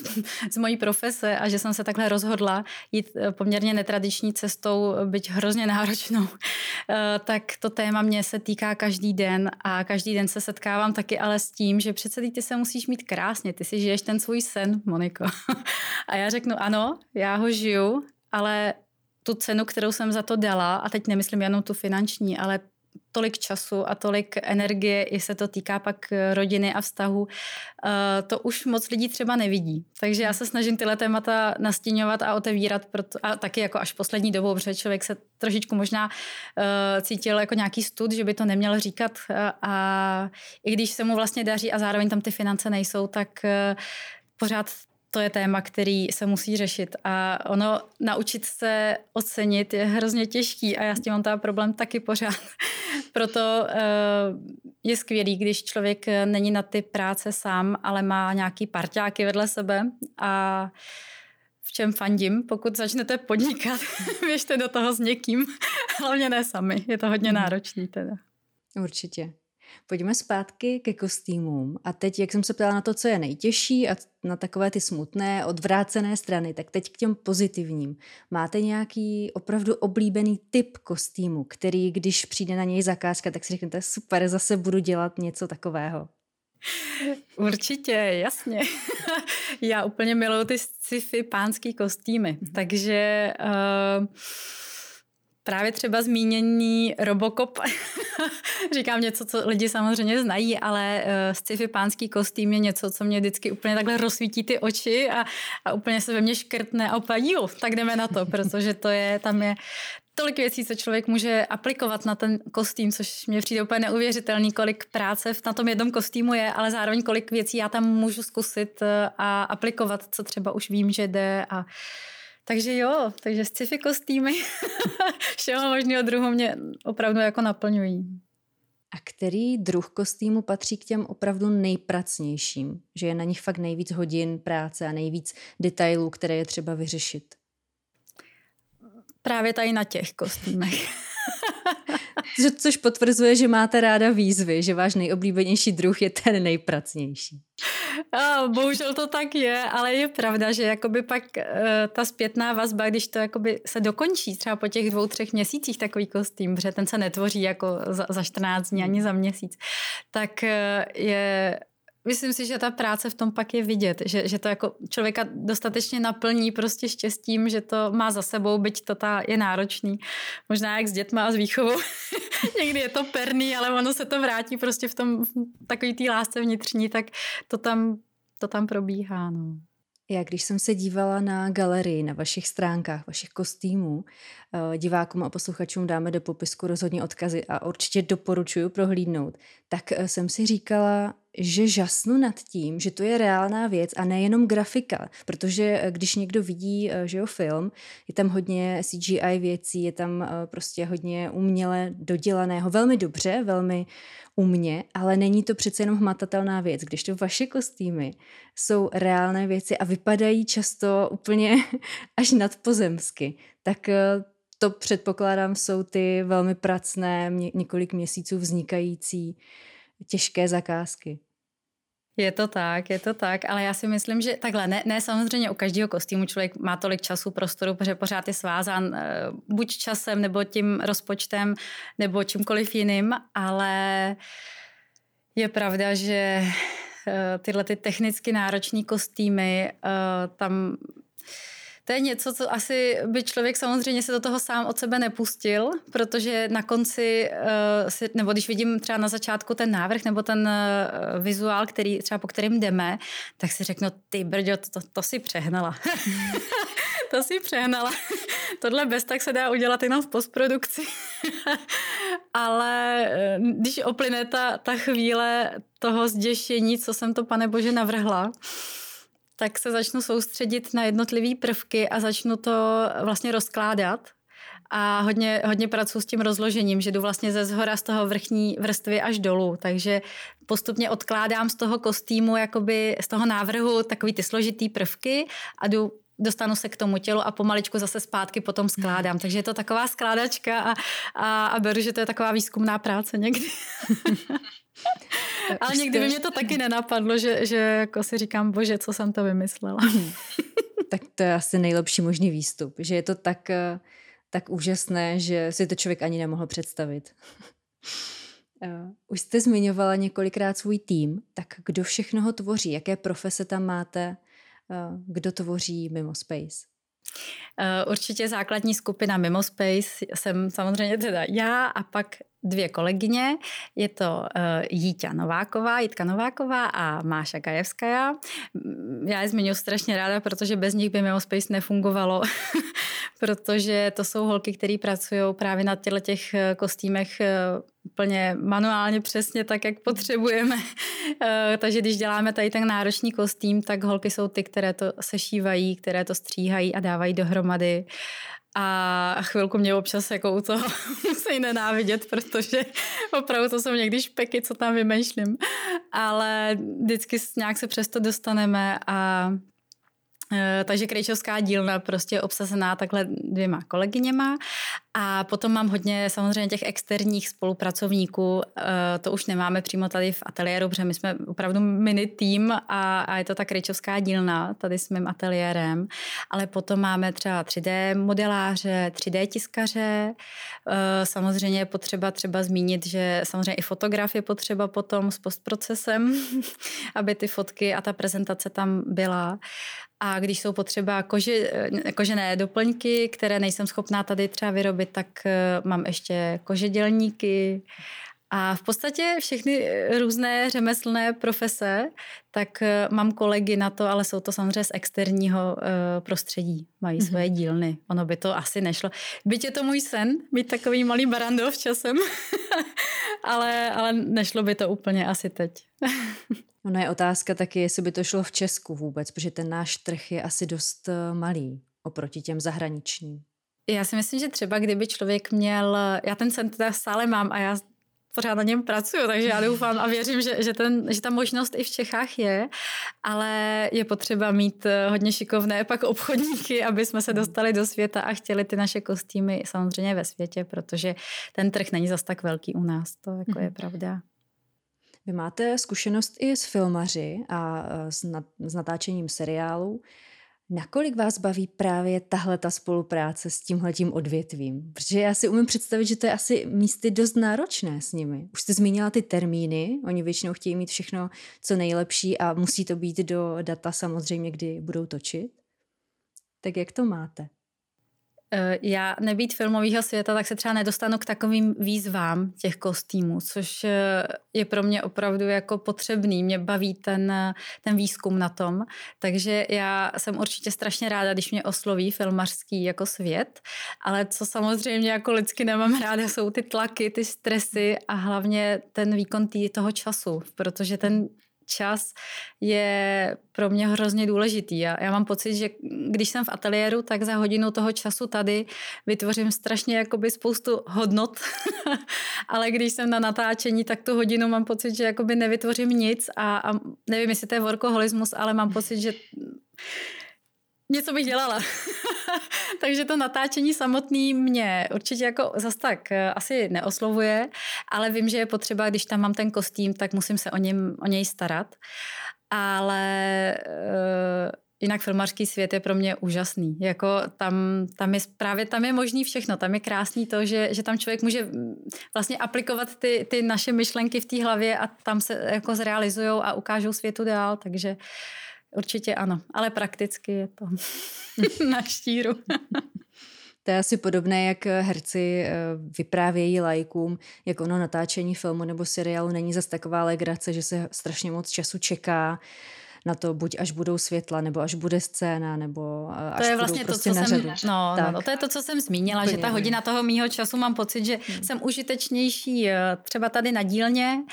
B: z mojí profese a že jsem se takhle rozhodla jít eh, poměrně netradiční cestou, byť hrozně náročnou, tak to téma mě se týká každý den a každý den se setkávám taky ale s tím, že přece ty se musíš mít krásně, ty si žiješ ten svůj sen, Moniko. A já řeknu ano, já ho žiju, ale tu cenu, kterou jsem za to dala, a teď nemyslím jenom tu finanční, ale tolik času a tolik energie, i se to týká pak eh, rodiny a vztahu, eh, to už moc lidí třeba nevidí. Takže já se snažím tyhle témata nastíňovat a otevírat, proto, a taky jako až poslední dobou, protože člověk se trošičku možná uh, cítil jako nějaký stud, že by to neměl říkat a i když se mu vlastně daří a zároveň tam ty finance nejsou, tak pořád to je téma, který se musí řešit a ono naučit se ocenit je hrozně těžký a já s tím mám teda problém taky pořád. Proto eh, je skvělý, když člověk není na ty práce sám, ale má nějaký parťáky vedle sebe a v čem fandím, pokud začnete podnikat, běžte do toho s někým, hlavně ne sami, je to hodně mhm. náročný teda.
A: Určitě. Pojďme zpátky ke kostýmům. A teď, jak jsem se ptala na to, co je nejtěžší a na takové ty smutné, odvrácené strany, tak teď k těm pozitivním. Máte nějaký opravdu oblíbený typ kostýmu, který, když přijde na něj zakázka, tak si řeknete, super, zase budu dělat něco takového.
B: Určitě, jasně. Já úplně miluji ty sci-fi pánský kostýmy, mhm. takže uh, právě třeba zmíněný Robocop, říkám něco, co lidi samozřejmě znají, ale uh, sci-fi pánský kostým je něco, co mě vždycky úplně takhle rozsvítí ty oči a, a úplně se ve mně škrtne a úplně, jo, tak jdeme na to, protože to je, tam je tolik věcí, co člověk může aplikovat na ten kostým, což mě přijde úplně neuvěřitelný, kolik práce na tom jednom kostýmu je, ale zároveň kolik věcí já tam můžu zkusit eh, a aplikovat, co třeba už vím, že jde a takže jo, takže sci-fi kostýmy všeho možného druhu mě opravdu jako naplňují.
A: A který druh kostýmu patří k těm opravdu nejpracnějším? Že je na nich fakt nejvíc hodin práce a nejvíc detailů, které je třeba vyřešit?
B: Právě tady na těch kostýmech.
A: Což potvrzuje, že máte ráda výzvy, že váš nejoblíbenější druh je ten nejpracnější.
B: A, bohužel to tak je, ale je pravda, že jakoby pak uh, ta zpětná vazba, když to jakoby se dokončí třeba po těch dvou, třech měsících takový kostým, protože ten se netvoří jako za, za 14 dní ani za měsíc, tak uh, je Myslím si, že ta práce v tom pak je vidět, že, že to jako člověka dostatečně naplní prostě štěstím, že to má za sebou, byť to ta je náročný. Možná jak s dětma a s výchovou. Někdy je to perný, ale ono se to vrátí prostě v tom v takový té lásce vnitřní, tak to tam, to tam probíhá. No.
A: Já když jsem se dívala na galerii, na vašich stránkách, vašich kostýmů, divákům a posluchačům dáme do popisku rozhodně odkazy a určitě doporučuji prohlídnout, tak eh, jsem si říkala, že žasnu nad tím, že to je reálná věc a nejenom grafika, protože eh, když někdo vidí že jo, film, je tam hodně CGI věcí, je tam prostě hodně uměle dodělaného, velmi dobře, velmi u mě, ale není to přece jenom hmatatelná věc. Když to vaše kostýmy jsou reálné věci a vypadají často úplně až nadpozemsky, tak eh, to předpokládám jsou ty velmi pracné, několik měsíců vznikající těžké zakázky.
B: Je to tak, je to tak, ale já si myslím, že takhle, ne, ne samozřejmě u každého kostýmu člověk má tolik času, prostoru, protože pořád je svázán uh, buď časem, nebo tím rozpočtem, nebo čímkoliv jiným, ale je pravda, že uh, tyhle ty technicky náročné kostýmy, uh, tam to je něco, co asi by člověk samozřejmě se do toho sám od sebe nepustil, protože na konci, si, nebo když vidím třeba na začátku ten návrh nebo ten uh, vizuál, který, třeba po kterým jdeme, tak si řeknu, ty brďo, to, to, to si přehnala. to si přehnala. Tohle bez tak se dá udělat jenom v postprodukci. Ale uh, když oplyne ta, ta chvíle toho zděšení, co jsem to, pane bože, navrhla, tak se začnu soustředit na jednotlivé prvky a začnu to vlastně rozkládat a hodně, hodně pracuji s tím rozložením, že jdu vlastně ze zhora z toho vrchní vrstvy až dolů, takže postupně odkládám z toho kostýmu, jakoby z toho návrhu takový ty složitý prvky a jdu dostanu se k tomu tělu a pomaličku zase zpátky potom skládám. Takže je to taková skládačka a, a, a beru, že to je taková výzkumná práce někdy. Ale někdy by mě to taky nenapadlo, že, že jako si říkám, bože, co jsem to vymyslela.
A: tak to je asi nejlepší možný výstup, že je to tak, eh, tak úžasné, že si to člověk ani nemohl představit. Eh, už jste zmiňovala několikrát svůj tým, tak kdo všechno ho tvoří? Jaké profese tam máte? Eh, kdo tvoří Mimo Space?
B: Určitě základní skupina Mimo Space jsem samozřejmě teda já a pak dvě kolegyně. Je to uh, Jíťa Nováková, Jitka Nováková a Máša Gajevská. Já je zmiňuji strašně ráda, protože bez nich by Mimo Space nefungovalo, protože to jsou holky, které pracují právě na těchto těch eh, kostýmech uh, úplně manuálně přesně tak, jak potřebujeme. Takže když děláme tady ten náročný kostým, tak holky jsou ty, které to sešívají, které to stříhají a dávají dohromady a chvilku mě občas jako u toho musí nenávidět, protože opravdu to jsou někdy špeky, co tam vymýšlím. Ale vždycky nějak se přesto dostaneme a takže Krejčovská dílna prostě obsazená takhle dvěma kolegyněma. A potom mám hodně samozřejmě těch externích spolupracovníků, eh, to už nemáme přímo tady v ateliéru, protože my jsme opravdu mini tým a, a je to ta Krejčovská dílna tady s mým ateliérem, ale potom máme třeba 3D modeláře, 3D tiskaře, eh, samozřejmě je potřeba třeba zmínit, že samozřejmě i fotograf je potřeba potom s postprocesem, aby ty fotky a ta prezentace tam byla. A když jsou potřeba koži, kožené doplňky, které nejsem schopná tady třeba vyrobit, tak eh, mám ještě kožedělníky a v podstatě všechny různé řemeslné profese, tak eh, mám kolegy na to, ale jsou to samozřejmě z externího eh, prostředí. Mají mm-hmm. svoje dílny. Ono by to asi nešlo. Byť je to můj sen, mít takový malý barandov časem, ale, ale nešlo by to úplně asi teď.
A: Ono je otázka taky, jestli by to šlo v Česku vůbec, protože ten náš trh je asi dost eh, malý oproti těm zahraničním.
B: Já si myslím, že třeba kdyby člověk měl, já ten sen teda stále mám a já pořád na něm pracuju, takže já doufám a věřím, že, že, ten, že ta možnost i v Čechách je, ale je potřeba mít eh, hodně šikovné pak obchodníky, aby jsme se dostali do světa a chtěli ty naše kostýmy samozřejmě ve světě, protože ten trh není zas tak velký u nás, to jako je mhm. pravda.
A: Vy máte zkušenost i s filmaři a e, s, nat- s natáčením seriálů. Nakolik vás baví právě tahle ta spolupráce s tímhletím odvětvím? Protože já si umím představit, že to je asi místy dost náročné s nimi. Už jste zmínila ty termíny, oni většinou chtějí mít všechno co nejlepší a musí to být do data samozřejmě, kdy budou točit. Tak jak to máte?
B: Eh, já nebýt filmového světa, tak se třeba nedostanu k takovým výzvám těch kostýmů, což eh, je pro mě opravdu jako potřebný. Mě baví ten, ten výzkum na tom, takže já jsem určitě strašně ráda, když mě osloví filmařský jako svět, ale co samozřejmě jako lidsky nemám ráda, jsou ty tlaky, ty stresy a hlavně ten výkon tý, toho času, protože ten čas je pro mě hrozně důležitý. Já, já mám pocit, že když jsem v ateliéru, tak za hodinu toho času tady vytvořím strašně jakoby spoustu hodnot, ale když jsem na natáčení, tak tu hodinu mám pocit, že jakoby nevytvořím nic a, a nevím, jestli to je workoholismus, ale mám pocit, že něco bych dělala. Takže to natáčení samotný mě určitě jako zas tak eh, asi neoslovuje, ale vím, že je potřeba, když tam mám ten kostým, tak musím se o, něm, o něj starat. Ale uh, jinak filmařský svět je pro mě úžasný. Jako tam, tam je, právě tam je možný všechno. Tam je krásný to, že, že tam člověk může mm, vlastně aplikovat ty, ty naše myšlenky v té hlavě a tam se jako zrealizují a ukážou světu dál. Takže uh, Určitě ano, ale prakticky je to na štíru.
A: To je asi podobné, jak herci eh, vyprávějí lajkům, jak ono natáčení filmu nebo seriálu není zas taková legrace, že se strašně moc času čeká na to, buď až budou světla, nebo až bude scéna, nebo eh, až
B: to je vlastně
A: prostě
B: to, co jsem. No, no, no, to je to, co jsem zmínila, Úplně že ta hodina toho mýho času mám pocit, že hmm. jsem užitečnější eh, třeba tady na dílně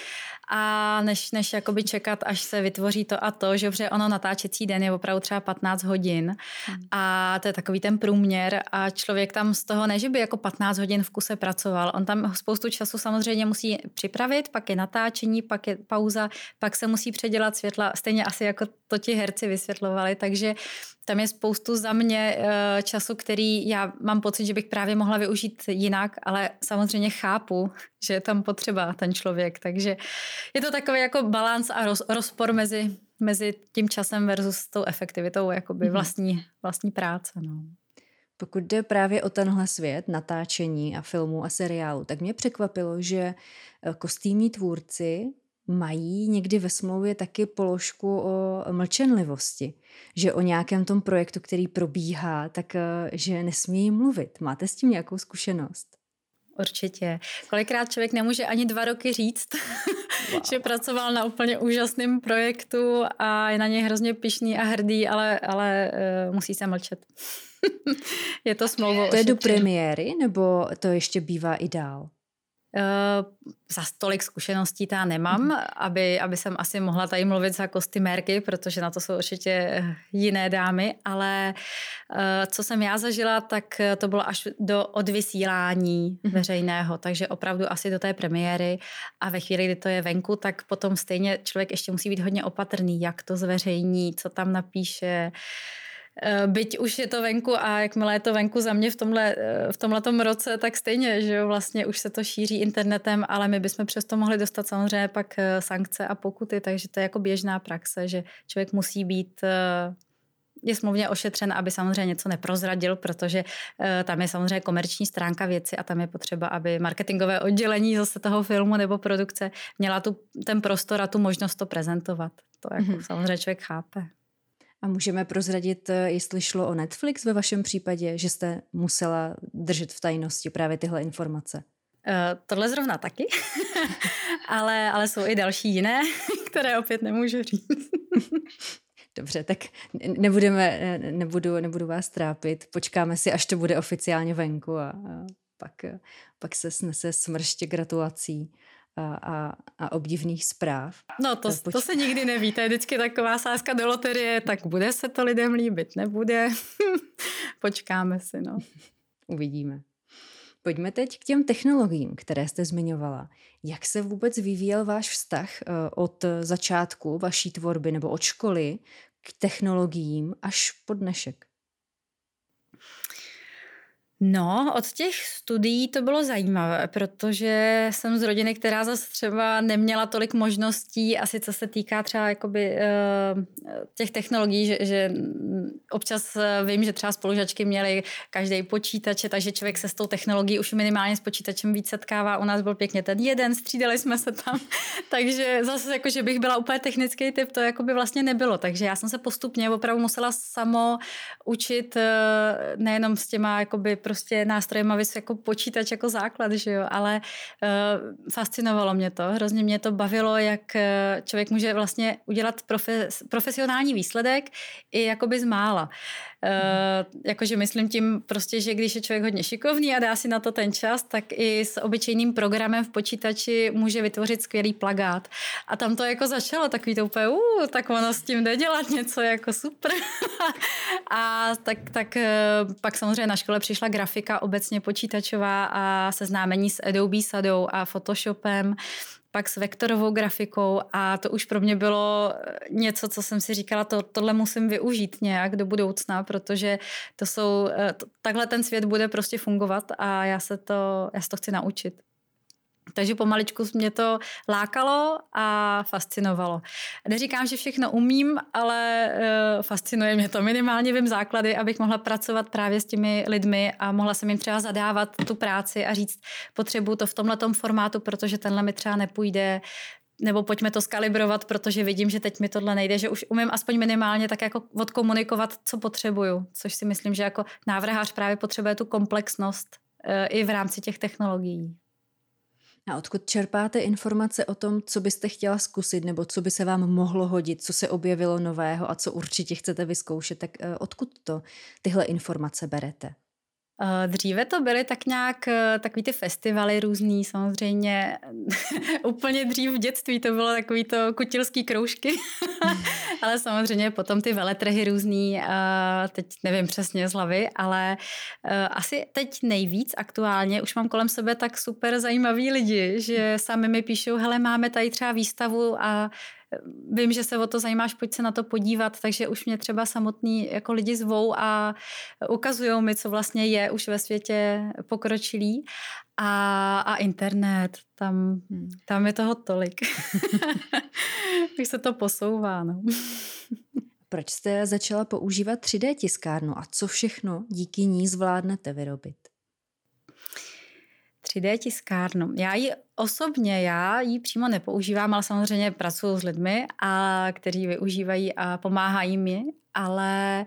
B: a než, než jakoby čekat, až se vytvoří to a to, že protože ono natáčecí den je opravdu třeba 15 hodin hmm. a to je takový ten průměr a člověk tam z toho ne, že by jako 15 hodin v kuse pracoval, on tam spoustu času samozřejmě musí připravit, pak je natáčení, pak je pauza, pak se musí předělat světla, stejně asi jako to ti herci vysvětlovali, takže tam je spoustu za mě eh, času, který já mám pocit, že bych právě mohla využít jinak, ale samozřejmě chápu, že je tam potřeba ten člověk, takže je to takový jako balans a roz, rozpor mezi, mezi tím časem versus tou efektivitou jakoby mm-hmm. vlastní, vlastní práce. No.
A: Pokud jde právě o tenhle svět natáčení a filmů a seriálu, tak mě překvapilo, že eh, kostýmní tvůrci mají někdy ve smlouvě taky položku o mlčenlivosti, že o nějakém tom projektu, který probíhá, tak eh, že nesmí mluvit. Máte s tím nějakou zkušenost?
B: Určitě. Kolikrát člověk nemůže ani dva roky říct, wow. že pracoval na úplně úžasném projektu a je na něj hrozně pišný a hrdý, ale, ale uh, musí se mlčet. je to smlouvou.
A: To je do premiéry, nebo to ještě bývá i dál?
B: Uh, za tolik zkušeností ta nemám, mm. aby, aby jsem asi mohla tady mluvit za kostymérky, protože na to jsou určitě jiné dámy, ale uh, co jsem já zažila, tak to bylo až do odvysílání mm. veřejného, takže opravdu asi do té premiéry a ve chvíli, kdy to je venku, tak potom stejně člověk ještě musí být hodně opatrný, jak to zveřejní, co tam napíše, uh, Eh, byť už je to venku a jakmile je to venku za mě v tomhle, eh, v tomhletom roce, tak stejně, že jo, vlastně už se to šíří internetem, ale my bychom přesto mohli dostat samozřejmě pak eh, sankce a pokuty, takže to je jako běžná praxe, že člověk musí být je smluvně ošetřen, aby samozřejmě něco neprozradil, protože tam je samozřejmě komerční stránka věci a tam je potřeba, aby marketingové oddělení zase toho filmu nebo produkce měla tu, ten prostor a tu možnost to prezentovat. To jako mm-hmm. samozřejmě člověk chápe.
A: A můžeme prozradit, eh, jestli šlo o Netflix ve vašem případě, že jste musela držet v tajnosti právě tyhle informace?
B: Uh, tohle zrovna taky, ale, ale jsou i další jiné, které opět nemůžu říct.
A: Dobře, tak nebudeme, nebudu, nebudu vás trápit. Počkáme si, až to bude oficiálně venku a, a pak, pak se snese smrště gratulací a, a, a obdivných zpráv.
B: No to, to se nikdy neví, to je vždycky taková sázka do loterie, tak bude se to lidem líbit, nebude. Počkáme si, no.
A: Uvidíme. Pojďme teď k těm technologiím, které jste zmiňovala. Jak se vůbec vyvíjel váš vztah eh, od začátku vaší tvorby nebo od školy k technologiím až po dnešek?
B: No, od těch studií to bylo zajímavé, protože jsem z rodiny, která zase třeba neměla tolik možností, asi co se týká třeba jakoby, uh, těch technologií, že, že občas eh, vím, že třeba spolužačky měly každý počítače, takže člověk se s tou technologií už minimálně s počítačem víc setkává. U nás byl pěkně ten jeden, střídali jsme se tam, takže zase jako, že bych byla úplně technický typ, to jako by vlastně nebylo. Takže já jsem se postupně opravdu musela samo učit uh, nejenom s těma jakoby, prostě nástrojem, aby jako počítač jako základ, že jo, ale uh, fascinovalo mě to, hrozně mě to bavilo, jak uh, člověk může vlastně udělat profes, profesionální výsledek i jakoby z mála. Uh, jakože myslím tím prostě, že když je člověk hodně šikovný a dá si na to ten čas, tak i s obyčejným programem v počítači může vytvořit skvělý plagát. A tam to jako začalo takový to úplně, uh, tak ono s tím jde dělat něco jako super. a tak, tak uh, pak samozřejmě na škole přišla grafika obecně počítačová a seznámení s Adobe Sadou a Photoshopem pak s vektorovou grafikou a to už pro mě bylo něco, co jsem si říkala, to, tohle musím využít nějak do budoucna, protože to jsou, eh, to, takhle ten svět bude prostě fungovat a já se to, já se to chci naučit. Takže pomaličku mě to lákalo a fascinovalo. Neříkám, že všechno umím, ale uh, fascinuje mě to. Minimálně vím základy, abych mohla pracovat právě s těmi lidmi a mohla jsem jim třeba zadávat tu práci a říct, potřebuju to v tomhle formátu, protože tenhle mi třeba nepůjde, nebo pojďme to skalibrovat, protože vidím, že teď mi tohle nejde, že už umím aspoň minimálně tak jako odkomunikovat, co potřebuju, což si myslím, že jako návrhář právě potřebuje tu komplexnost uh, i v rámci těch technologií.
A: A odkud čerpáte informace o tom, co byste chtěla zkusit, nebo co by se vám mohlo hodit, co se objevilo nového a co určitě chcete vyzkoušet, tak eh, odkud to tyhle informace berete?
B: Dříve to byly tak nějak takový ty festivaly různý, samozřejmě úplně dřív v dětství to bylo takový to kutilský kroužky, ale samozřejmě potom ty veletrhy různý, teď nevím přesně z hlavy, ale asi teď nejvíc aktuálně už mám kolem sebe tak super zajímavý lidi, že sami mi píšou, hele máme tady třeba výstavu a vím, že se o to zajímáš, pojď se na to podívat, takže už mě třeba samotní jako lidi zvou a ukazují mi, co vlastně je už ve světě pokročilý. A, a internet, tam, hmm. tam je toho tolik. Už se to posouvá. No.
A: Proč jste začala používat 3D tiskárnu a co všechno díky ní zvládnete vyrobit?
B: 3D tiskárnu. Já ji osobně, já ji přímo nepoužívám, ale samozřejmě pracuji s lidmi, a, kteří využívají a pomáhají mi, ale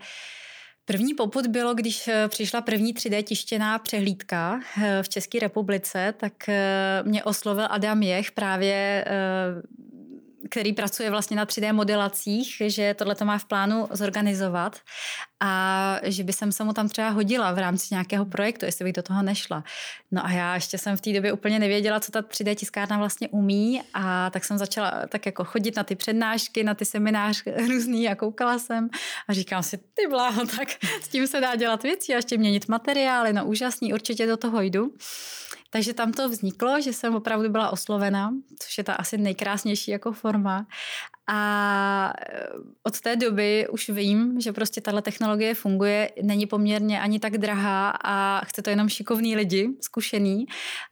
B: První poput bylo, když eh, přišla první 3D tištěná přehlídka eh, v České republice, tak eh, mě oslovil Adam Jech, právě který pracuje vlastně na 3D modelacích, že tohle to má v plánu zorganizovat a že by jsem se mu tam třeba hodila v rámci nějakého projektu, jestli bych do toho nešla. No a já ještě jsem v té době úplně nevěděla, co ta 3D tiskárna vlastně umí a tak jsem začala tak jako chodit na ty přednášky, na ty semináře různý a koukala jsem a říkám si, ty bláho, tak s tím se dá dělat věci a ještě měnit materiály, no úžasný, určitě do toho jdu. Takže tam to vzniklo, že jsem opravdu byla oslovena, což je ta asi nejkrásnější jako forma. A eh, od té doby už vím, že prostě tahle technologie funguje, není poměrně ani tak drahá a chce to jenom šikovný lidi, zkušený.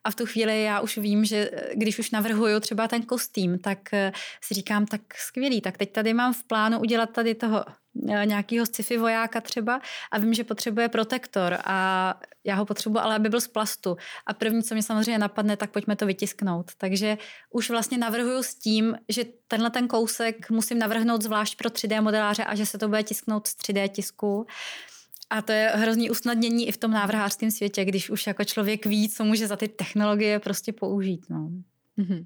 B: A v tu chvíli já už vím, že eh, když už navrhuju třeba ten kostým, tak eh, si říkám, tak skvělý, tak teď tady mám v plánu udělat tady toho nějakého sci-fi vojáka třeba a vím, že potřebuje protektor a já ho potřebuji, ale aby byl z plastu. A první, co mi samozřejmě napadne, tak pojďme to vytisknout. Takže už vlastně navrhuju s tím, že tenhle ten kousek musím navrhnout zvlášť pro 3D modeláře a že se to bude tisknout z 3D tisku. A to je hrozný usnadnění i v tom návrhářském světě, když už jako člověk ví, co může za ty technologie prostě použít. No.
A: Mm-hmm.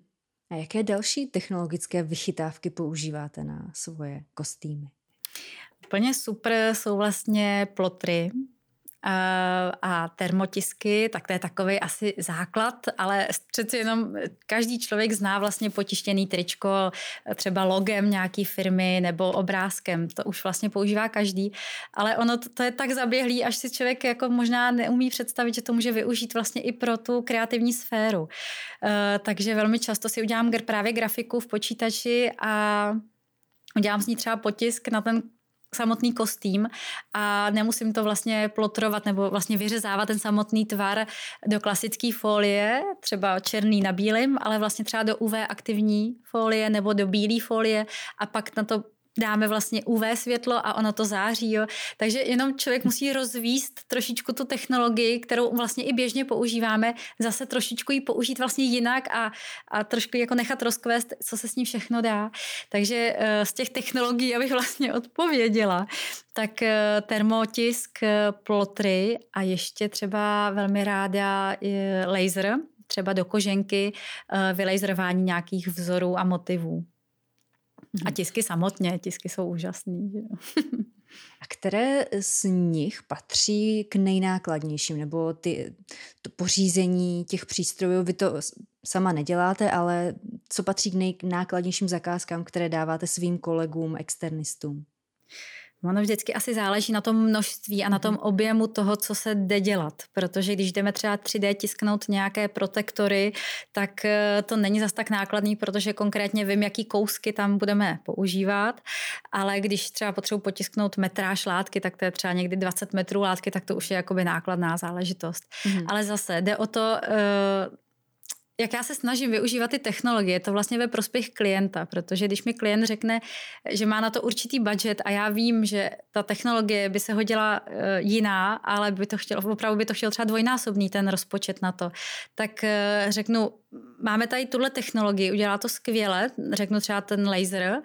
A: A jaké další technologické vychytávky používáte na svoje kostýmy?
B: Úplně super jsou vlastně plotry, a termotisky, tak to je takový asi základ, ale přeci jenom každý člověk zná vlastně potištěný tričko třeba logem nějaký firmy nebo obrázkem, to už vlastně používá každý, ale ono to, to je tak zaběhlý, až si člověk jako možná neumí představit, že to může využít vlastně i pro tu kreativní sféru. Uh, takže velmi často si udělám právě grafiku v počítači a udělám z ní třeba potisk na ten samotný kostým a nemusím to vlastně plotrovat nebo vlastně vyřezávat ten samotný tvar do klasické folie, třeba černý na bílým, ale vlastně třeba do UV aktivní folie nebo do bílé folie a pak na to dáme vlastně UV světlo a ono to září. Jo. Takže jenom člověk musí rozvíst trošičku tu technologii, kterou vlastně i běžně používáme, zase trošičku ji použít vlastně jinak a, a trošku jako nechat rozkvést, co se s ní všechno dá. Takže eh, z těch technologií, abych vlastně odpověděla, tak eh, termotisk, eh, plotry a ještě třeba velmi ráda laser, třeba do koženky, vylejzrování nějakých vzorů a motivů. A tisky samotně, tisky jsou úžasný. Že?
A: A které z nich patří k nejnákladnějším, nebo ty, to pořízení těch přístrojů, vy to sama neděláte, ale co patří k nejnákladnějším zakázkám, které dáváte svým kolegům, externistům?
B: Ono vždycky asi záleží na tom množství a na tom mhm. objemu toho, co se jde dělat. Protože když jdeme třeba 3D tisknout nějaké protektory, tak eh, to není zas tak nákladný, protože konkrétně vím, jaký kousky tam budeme používat. Ale když třeba potřebuji potisknout metráž látky, tak to je třeba někdy 20 metrů látky, tak to už je jakoby nákladná záležitost. Mm-hmm. Ale zase jde o to, eh, jak já se snažím využívat ty technologie, to vlastně ve prospěch klienta, protože když mi klient řekne, že má na to určitý budget a já vím, že ta technologie by se hodila uh, jiná, ale by to chtěl, opravdu by to chtěl třeba dvojnásobný ten rozpočet na to, tak uh, řeknu, máme tady tuhle technologii, udělá to skvěle, řeknu třeba ten laser,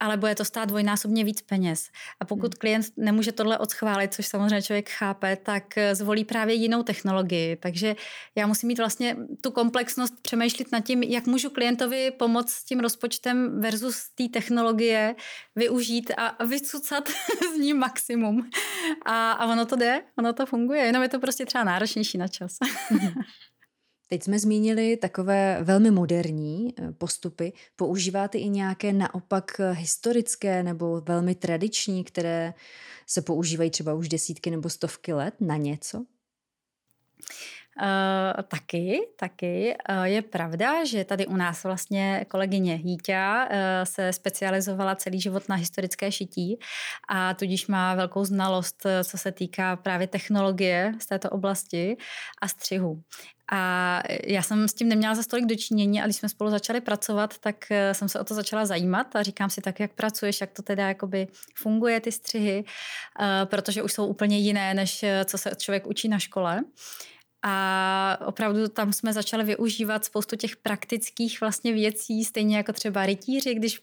B: ale bude to stát dvojnásobně víc peněz. A pokud hmm. klient nemůže tohle odschválit, což samozřejmě člověk chápe, tak eh, zvolí právě jinou technologii. Takže já musím mít vlastně tu komplexnost přemýšlet nad tím, jak můžu klientovi pomoct s tím rozpočtem versus té technologie využít a vycucat z ní maximum. A, a ono to jde, ono to funguje, jenom je to prostě třeba náročnější na čas.
A: Teď jsme zmínili takové velmi moderní eh, postupy. Používáte i nějaké naopak eh, historické nebo velmi tradiční, které se používají třeba už desítky nebo stovky let na něco?
B: Uh, taky, taky. Uh, je pravda, že tady u nás vlastně kolegyně Hítě uh, se specializovala celý život na historické šití a tudíž má velkou znalost, co se týká právě technologie z této oblasti a střihu. A já jsem s tím neměla za stolik dočinění a když jsme spolu začali pracovat, tak jsem se o to začala zajímat a říkám si tak, jak pracuješ, jak to teda jakoby funguje ty střihy, protože už jsou úplně jiné, než co se člověk učí na škole. A opravdu tam jsme začali využívat spoustu těch praktických vlastně věcí, stejně jako třeba rytíři, když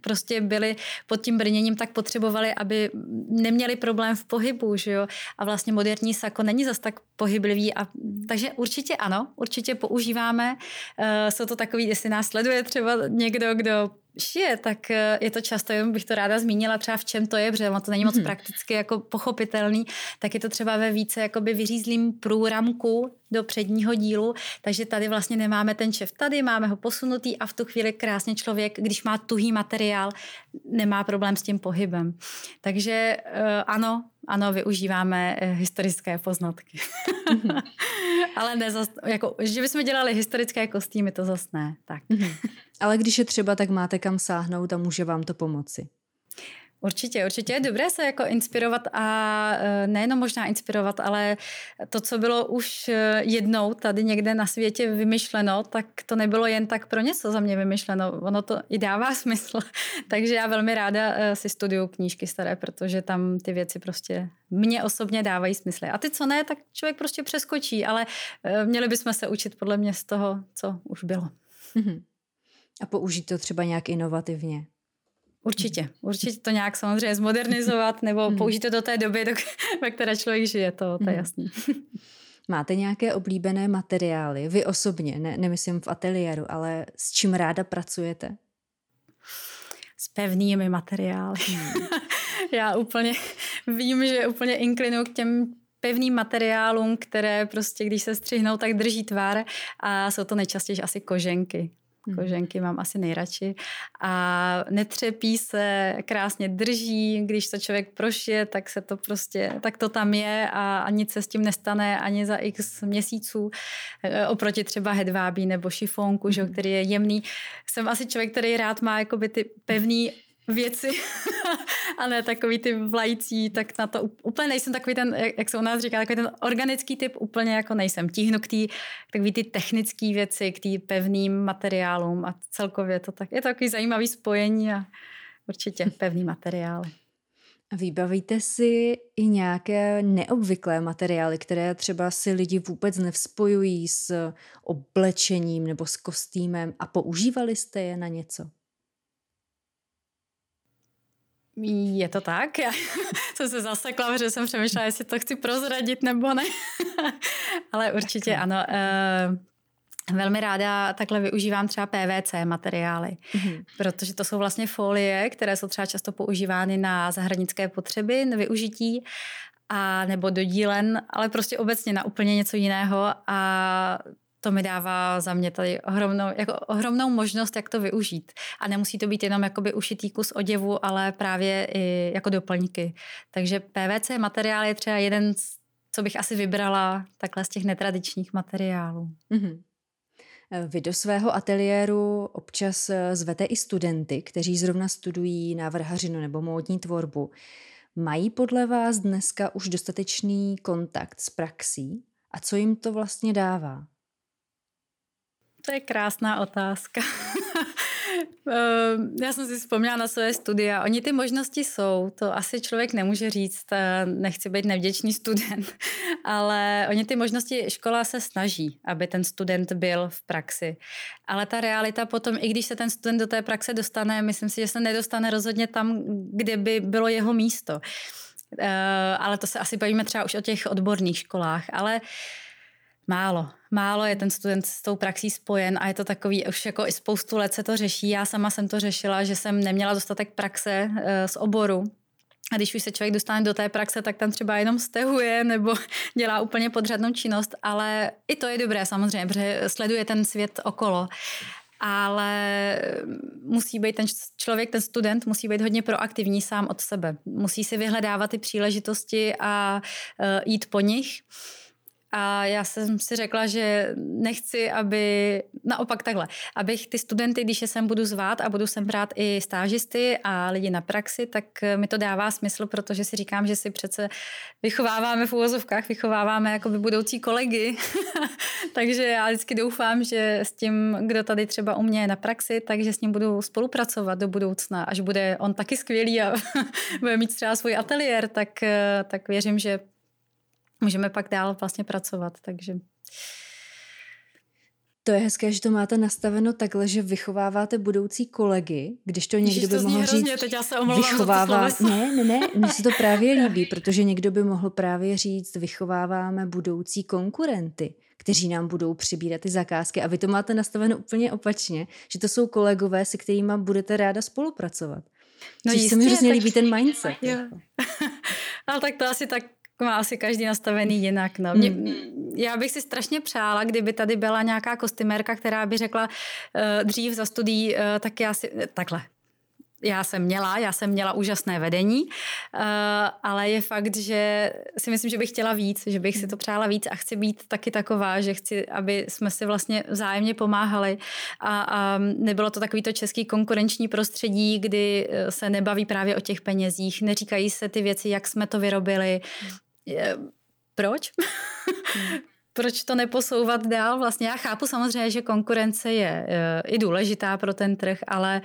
B: prostě byli pod tím brněním, tak potřebovali, aby neměli problém v pohybu, že jo? A vlastně moderní sako není zas tak pohyblivý. A, takže určitě ano, určitě používáme. Uh, jsou to takový, jestli nás sleduje třeba někdo, kdo šije, tak eh, je to často, jenom bych to ráda zmínila třeba v čem to je, protože to není moc mm-hmm. prakticky jako pochopitelný, tak je to třeba ve více jakoby vyřízlým průramku do předního dílu, takže tady vlastně nemáme ten čef tady, máme ho posunutý a v tu chvíli krásně člověk, když má tuhý materiál, nemá problém s tím pohybem. Takže eh, ano, ano, využíváme eh, historické poznatky. Mm-hmm. Ale ne zas, jako, že bychom dělali historické kostýmy, to zase ne. Tak. Mm-hmm.
A: Ale když je třeba, tak máte kam sáhnout a může vám to pomoci.
B: Určitě, určitě je dobré se jako inspirovat a e, nejenom možná inspirovat, ale to, co bylo už e, jednou tady někde na světě vymyšleno, tak to nebylo jen tak pro něco za mě vymyšleno. Ono to i dává smysl. Takže já velmi ráda e, si studuju knížky staré, protože tam ty věci prostě mně osobně dávají smysl. A ty, co ne, tak člověk prostě přeskočí, ale měli bychom se učit podle mě z toho, co už bylo.
A: Mhm. A použít to třeba nějak inovativně.
B: Určitě, určitě to nějak samozřejmě zmodernizovat nebo mhm. použít to do té doby, do, ve které člověk žije, to, to je mhm. jasný.
A: Máte nějaké oblíbené materiály? Vy osobně, ne, nemyslím v ateliéru, ale s čím ráda pracujete?
B: S pevnými materiály. Hmm. Já úplně vím, že úplně inklinu k těm pevným materiálům, které prostě, když se střihnou, tak drží tvár a jsou to nejčastěji asi koženky. Hmm. koženky mám asi nejradši. A netřepí se, krásně drží, když to člověk prošije, tak se to prostě, tak to tam je a, a nic se s tím nestane ani za x měsíců e, oproti třeba hedvábí nebo šifónku, že, hmm. který je jemný. Jsem asi člověk, který rád má jakoby ty pevný věci a ne takový ty vlající, tak na to úplně nejsem takový ten, jak se u nás říká, takový ten organický typ, úplně jako nejsem. Tíhnu k tý, takový ty technické věci, k tý pevným materiálům a celkově to tak, je to takový zajímavý spojení a určitě pevný materiály.
A: Vybavíte si i nějaké neobvyklé materiály, které třeba si lidi vůbec nevzpojují s oblečením nebo s kostýmem a používali jste je na něco?
B: Je to tak? Já jsem se zasekla, že jsem přemýšlela, jestli to chci prozradit nebo ne. Ale určitě ano. Uh, velmi ráda takhle využívám třeba PVC materiály, mm-hmm. protože to jsou vlastně folie, které jsou třeba často používány na zahradnické potřeby, na využití a nebo do dílen, ale prostě obecně na úplně něco jiného a to mi dává za mě tady ohromnou, jako ohromnou možnost, jak to využít. A nemusí to být jenom jakoby ušitý kus oděvu, ale právě i jako doplňky. Takže PVC materiál je třeba jeden, co bych asi vybrala takhle z těch netradičních materiálů. Mm-hmm.
A: Vy do svého ateliéru občas zvete i studenty, kteří zrovna studují návrhařinu nebo módní tvorbu. Mají podle vás dneska už dostatečný kontakt s praxí? A co jim to vlastně dává?
B: To je krásná otázka. Ehm, já jsem si vzpomněla na své studia. Oni ty možnosti jsou, to asi člověk nemůže říct, nechci být nevděčný student, ale oni ty možnosti, škola se snaží, aby ten student byl v praxi. Ale ta realita potom, i když se ten student do té praxe dostane, myslím si, že se nedostane rozhodně tam, kde by bylo jeho místo. Ehm, ale to se asi bavíme třeba už o těch odborných školách. Ale Málo. Málo je ten student s tou praxí spojen a je to takový, už jako i spoustu let se to řeší. Já sama jsem to řešila, že jsem neměla dostatek praxe uh, z oboru, a když už se člověk dostane do té praxe, tak tam třeba jenom stehuje nebo dělá úplně podřadnou činnost, ale i to je dobré samozřejmě, protože sleduje ten svět okolo. Ale musí být ten člověk, ten student, musí být hodně proaktivní sám od sebe. Musí si vyhledávat ty příležitosti a uh, jít po nich. A já jsem si řekla, že nechci, aby, naopak takhle, abych ty studenty, když je sem budu zvát a budu sem brát i stážisty a lidi na praxi, tak mi to dává smysl, protože si říkám, že si přece vychováváme v úvozovkách, vychováváme jako by budoucí kolegy. takže já vždycky doufám, že s tím, kdo tady třeba u mě je na praxi, takže s ním budu spolupracovat do budoucna, až bude on taky skvělý a bude mít třeba svůj ateliér, tak, tak věřím, že můžeme pak dál vlastně pracovat, takže...
A: To je hezké, že to máte nastaveno takhle, že vychováváte budoucí kolegy, když to někdo by mohl hrozně,
B: říct, teď já se
A: vychovává... Ne, ne, ne, mně se to právě líbí, protože někdo by mohl právě říct, vychováváme budoucí konkurenty, kteří nám budou přibírat ty zakázky a vy to máte nastaveno úplně opačně, že to jsou kolegové, se kterými budete ráda spolupracovat. No jistě, se mi hrozně tak... líbí ten mindset. Jo. Jako.
B: Ale tak to asi tak má asi každý nastavený jinak. No. Mě, já bych si strašně přála, kdyby tady byla nějaká kostymérka, která by řekla uh, dřív za studií, uh, tak já si, takhle, já jsem měla, já jsem měla úžasné vedení, uh, ale je fakt, že si myslím, že bych chtěla víc, že bych si to přála víc a chci být taky taková, že chci, aby jsme si vlastně vzájemně pomáhali a, a nebylo to takový to český konkurenční prostředí, kdy se nebaví právě o těch penězích, neříkají se ty věci, jak jsme to vyrobili, proč? Hmm. proč to neposouvat dál? Vlastně já chápu samozřejmě, že konkurence je uh, i důležitá pro ten trh, ale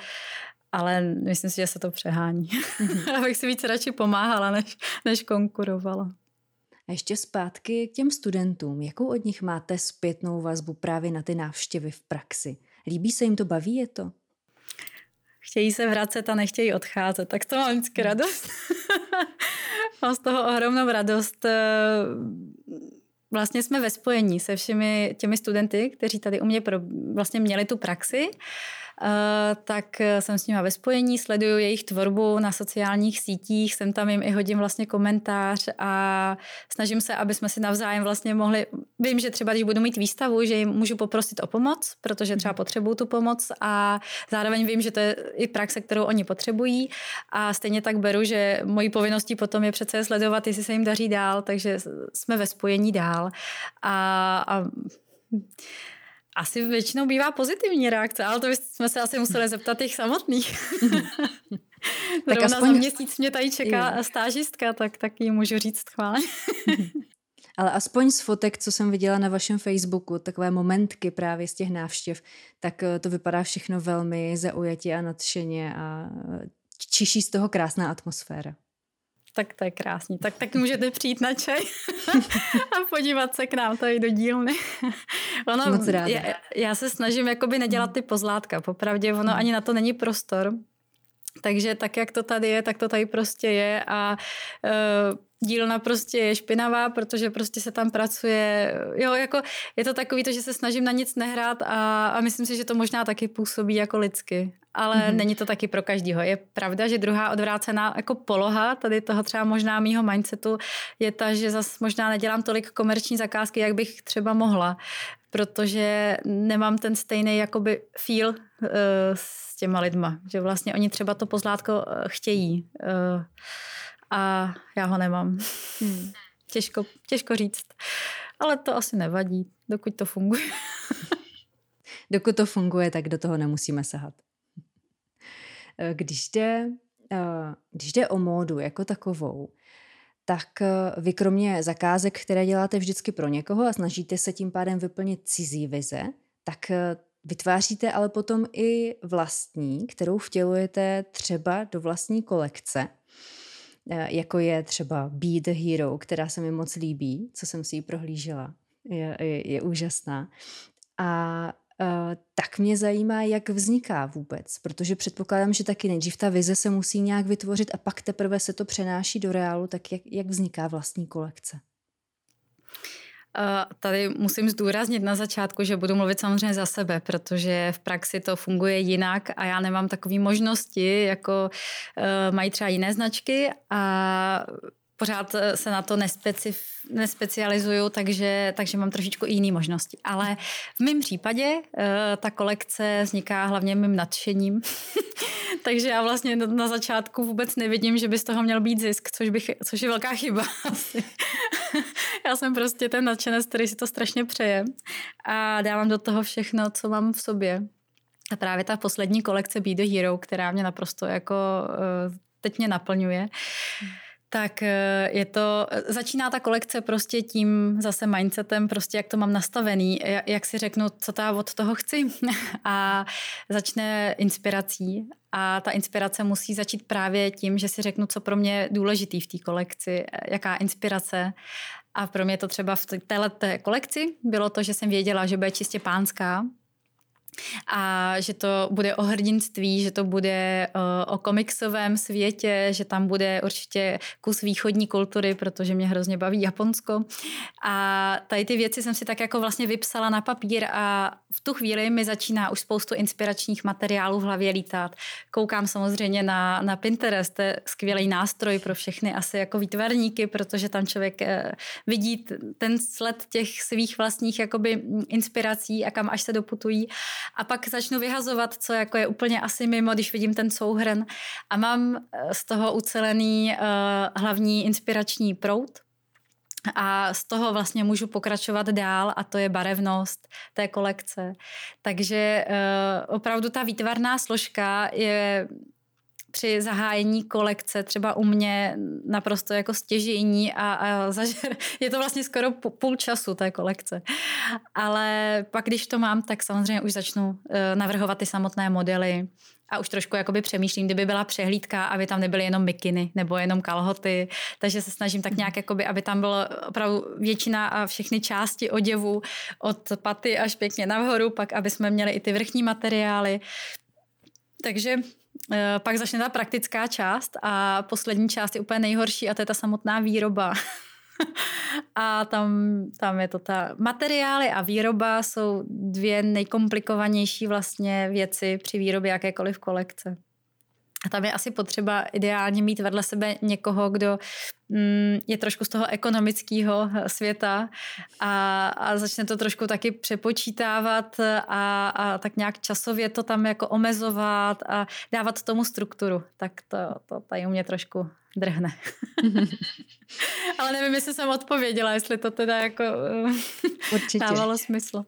B: ale myslím si, že se to přehání. Mm-hmm. Abych si víc radši pomáhala, než, než konkurovala.
A: A ještě zpátky k těm studentům. Jakou od nich máte zpětnou vazbu právě na ty návštěvy v praxi? Líbí se jim to, baví je to?
B: Chtějí se vracet a nechtějí odcházet, tak to mám vždycky radost. mám z toho ohromnou radost. Vlastně jsme ve spojení se všemi těmi studenty, kteří tady u mě pro, vlastně měli tu praxi Eh, tak jsem s nimi ve spojení, sleduju jejich tvorbu na sociálních sítích, jsem tam jim i hodím vlastně komentář a snažím se, aby jsme si navzájem vlastně mohli, vím, že třeba když budu mít výstavu, že jim můžu poprosit o pomoc, protože třeba potřebuju tu pomoc a zároveň vím, že to je i praxe, kterou oni potřebují. A stejně tak beru, že mojí povinností potom je přece sledovat, jestli se jim daří dál, takže jsme ve spojení dál. A, a asi většinou bývá pozitivní reakce, ale to jsme se asi museli zeptat těch samotných. tak Zrovna aspoň... za měsíc mě tady čeká jo. stážistka, tak, tak ji můžu říct chválně.
A: Ale aspoň z fotek, co jsem viděla na vašem Facebooku, takové momentky právě z těch návštěv, tak eh, to vypadá všechno velmi zaujatě a nadšeně a eh, čiší z toho krásná atmosféra.
B: Tak to je krásný. Tak, tak můžete přijít na čaj a podívat se k nám tady do dílny. ono, Moc ráda. Já, já se snažím jakoby nedělat ty pozlátka. Popravdě ono hmm. ani na to není prostor. Takže tak, jak to tady je, tak to tady prostě je a uh, dílna prostě je špinavá, protože prostě se tam pracuje, jo, jako je to takový to, že se snažím na nic nehrát a, a myslím si, že to možná taky působí jako lidsky, ale mm-hmm. není to taky pro každýho. Je pravda, že druhá odvrácená jako poloha tady toho třeba možná mýho mindsetu je ta, že zase možná nedělám tolik komerční zakázky, jak bych třeba mohla, protože nemám ten stejný jakoby feel uh, s těma lidma, že vlastně oni třeba to pozlátko uh, chtějí. Uh, a já ho nemám. Hmm. Těžko, těžko říct. Ale to asi nevadí, dokud to funguje.
A: dokud to funguje, tak do toho nemusíme sahat. Eh, když jde, eh, když jde o módu jako takovou, tak eh, vy kromě zakázek, které děláte vždycky pro někoho a snažíte se tím pádem vyplnit cizí vize, tak vytváříte ale potom i vlastní, kterou vtělujete třeba do vlastní kolekce, e, jako je třeba Be the Hero, která se mi moc líbí, co jsem si ji prohlížela. Je, je, je úžasná. A tak mě zajímá, jak vzniká vůbec, protože předpokládám, že taky nejdřív ta vize se musí nějak vytvořit a pak teprve se to přenáší do reálu, tak jak, jak vzniká vlastní kolekce?
B: Tady musím zdůraznit na začátku, že budu mluvit samozřejmě za sebe, protože v praxi to funguje jinak a já nemám takové možnosti, jako eh, mají třeba jiné značky a pořád eh, se na to nespecif, nespecializuju, takže, takže mám trošičku jiné možnosti. Ale v mém případě uh, ta kolekce vzniká hlavně mým nadšením. takže já vlastně na začátku vůbec nevidím, že by z toho měl být zisk, což, bych, což je velká chyba asi. já jsem prostě ten nadšenec, který si to strašně přeje a dávám do toho všechno, co mám v sobě. A právě ta poslední kolekce Be the Hero, která mě naprosto jako uh, teď mě naplňuje, tak eh, je to, začíná ta kolekce prostě tím zase mindsetem, prostě jak to mám nastavený, jak si řeknu, co ta od toho chci. A začne inspirací. A ta inspirace musí začít právě tím, že si řeknu, co pro mě je důležitý v té kolekci, jaká inspirace. A pro mě to třeba v této kolekci bylo to, že jsem věděla, že bude čistě pánská, a že to bude o hrdinství, že to bude uh, o komiksovém světě, že tam bude určitě kus východní kultury, protože mě hrozně baví Japonsko. A tady ty věci jsem si tak jako vlastně vypsala na papír a v tu chvíli mi začíná už spoustu inspiračních materiálů v hlavě lítat. Koukám samozřejmě na, na Pinterest, to je skvělý nástroj pro všechny asi jako výtvarníky, protože tam člověk uh, vidí ten sled těch svých vlastních jakoby inspirací a kam až se doputují a pak začnu vyhazovat, co jako je úplně asi mimo, když vidím ten souhrn a mám eh, z toho ucelený uh, hlavní inspirační prout, a z toho vlastně můžu pokračovat dál a to je barevnost té kolekce. Takže uh, opravdu ta výtvarná složka je při zahájení kolekce třeba u mě naprosto jako stěžení a, a zažer, je to vlastně skoro půl času té kolekce. Ale pak, když to mám, tak samozřejmě už začnu uh, navrhovat ty samotné modely a už trošku jakoby přemýšlím, kdyby byla přehlídka, aby tam nebyly jenom mikiny nebo jenom kalhoty, takže se snažím tak nějak, jakoby, aby tam bylo opravdu většina a všechny části oděvu od paty až pěkně nahoru, pak aby jsme měli i ty vrchní materiály. Takže Eh, pak začne ta praktická část a poslední část je úplně nejhorší a to je ta samotná výroba. a tam, tam je to ta materiály a výroba jsou dvě nejkomplikovanější vlastně věci při výrobě jakékoliv kolekce. A tam je asi potřeba ideálně mít vedle sebe někoho, kdo je trošku z toho ekonomického světa a, a začne to trošku taky přepočítávat a, a tak nějak časově to tam jako omezovat a dávat tomu strukturu. Tak to, to tady u mě trošku drhne. Ale nevím, jestli jsem odpověděla, jestli to teda jako eh, Určitě. dávalo smysl.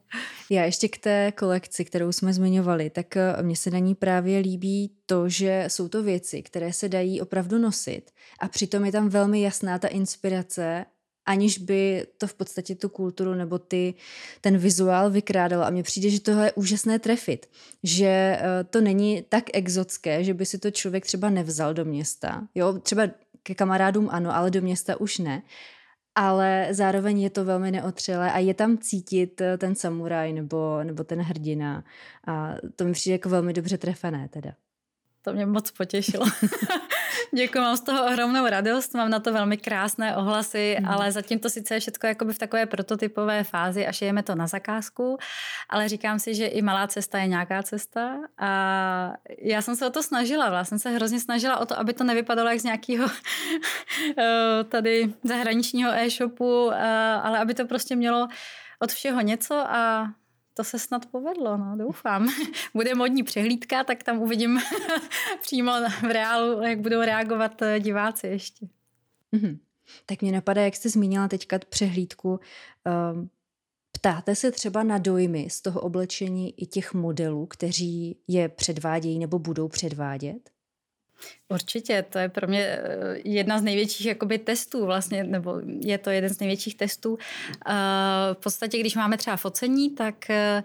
A: Já ještě k té kolekci, kterou jsme zmiňovali, tak eh, mně se na ní právě líbí to, že jsou to věci, které se dají opravdu nosit a přitom je tam velmi jasná ta inspirace aniž by to v podstatě tu kulturu nebo ty, ten vizuál vykrádalo. A mně přijde, že tohle je úžasné trefit. Že eh, to není tak exotské, že by si to člověk třeba nevzal do města. Jo, třeba ke kamarádům ano, ale do města už ne. Ale zároveň je to velmi neotřelé a je tam cítit eh, ten samuraj nebo, nebo ten hrdina. A to mi přijde jako velmi dobře trefené teda.
B: To mě moc potěšilo. Děkuji, mám z toho ohromnou radost, mám na to velmi krásné ohlasy, mm. ale zatím to sice je všechno jakoby v takové prototypové fázi a šijeme to na zakázku, ale říkám si, že i malá cesta je nějaká cesta a já jsem se o to snažila, vlastně jsem se hrozně snažila o to, aby to nevypadalo jak z nějakého eh, tady zahraničního e-shopu, eh, ale aby to prostě mělo od všeho něco a to se snad povedlo, no, doufám. Bude modní přehlídka, tak tam uvidím přímo v reálu, jak budou reagovat eh, diváci ještě.
A: Mm-hmm. Tak mě napadá, jak jste zmínila teďka přehlídku, um, Ptáte se třeba na dojmy z toho oblečení i těch modelů, kteří je předvádějí nebo budou předvádět?
B: Určitě, to je pro mě eh, jedna z největších jakoby testů vlastně, nebo je to jeden z největších testů. Eh, v podstatě, když máme třeba focení, tak eh,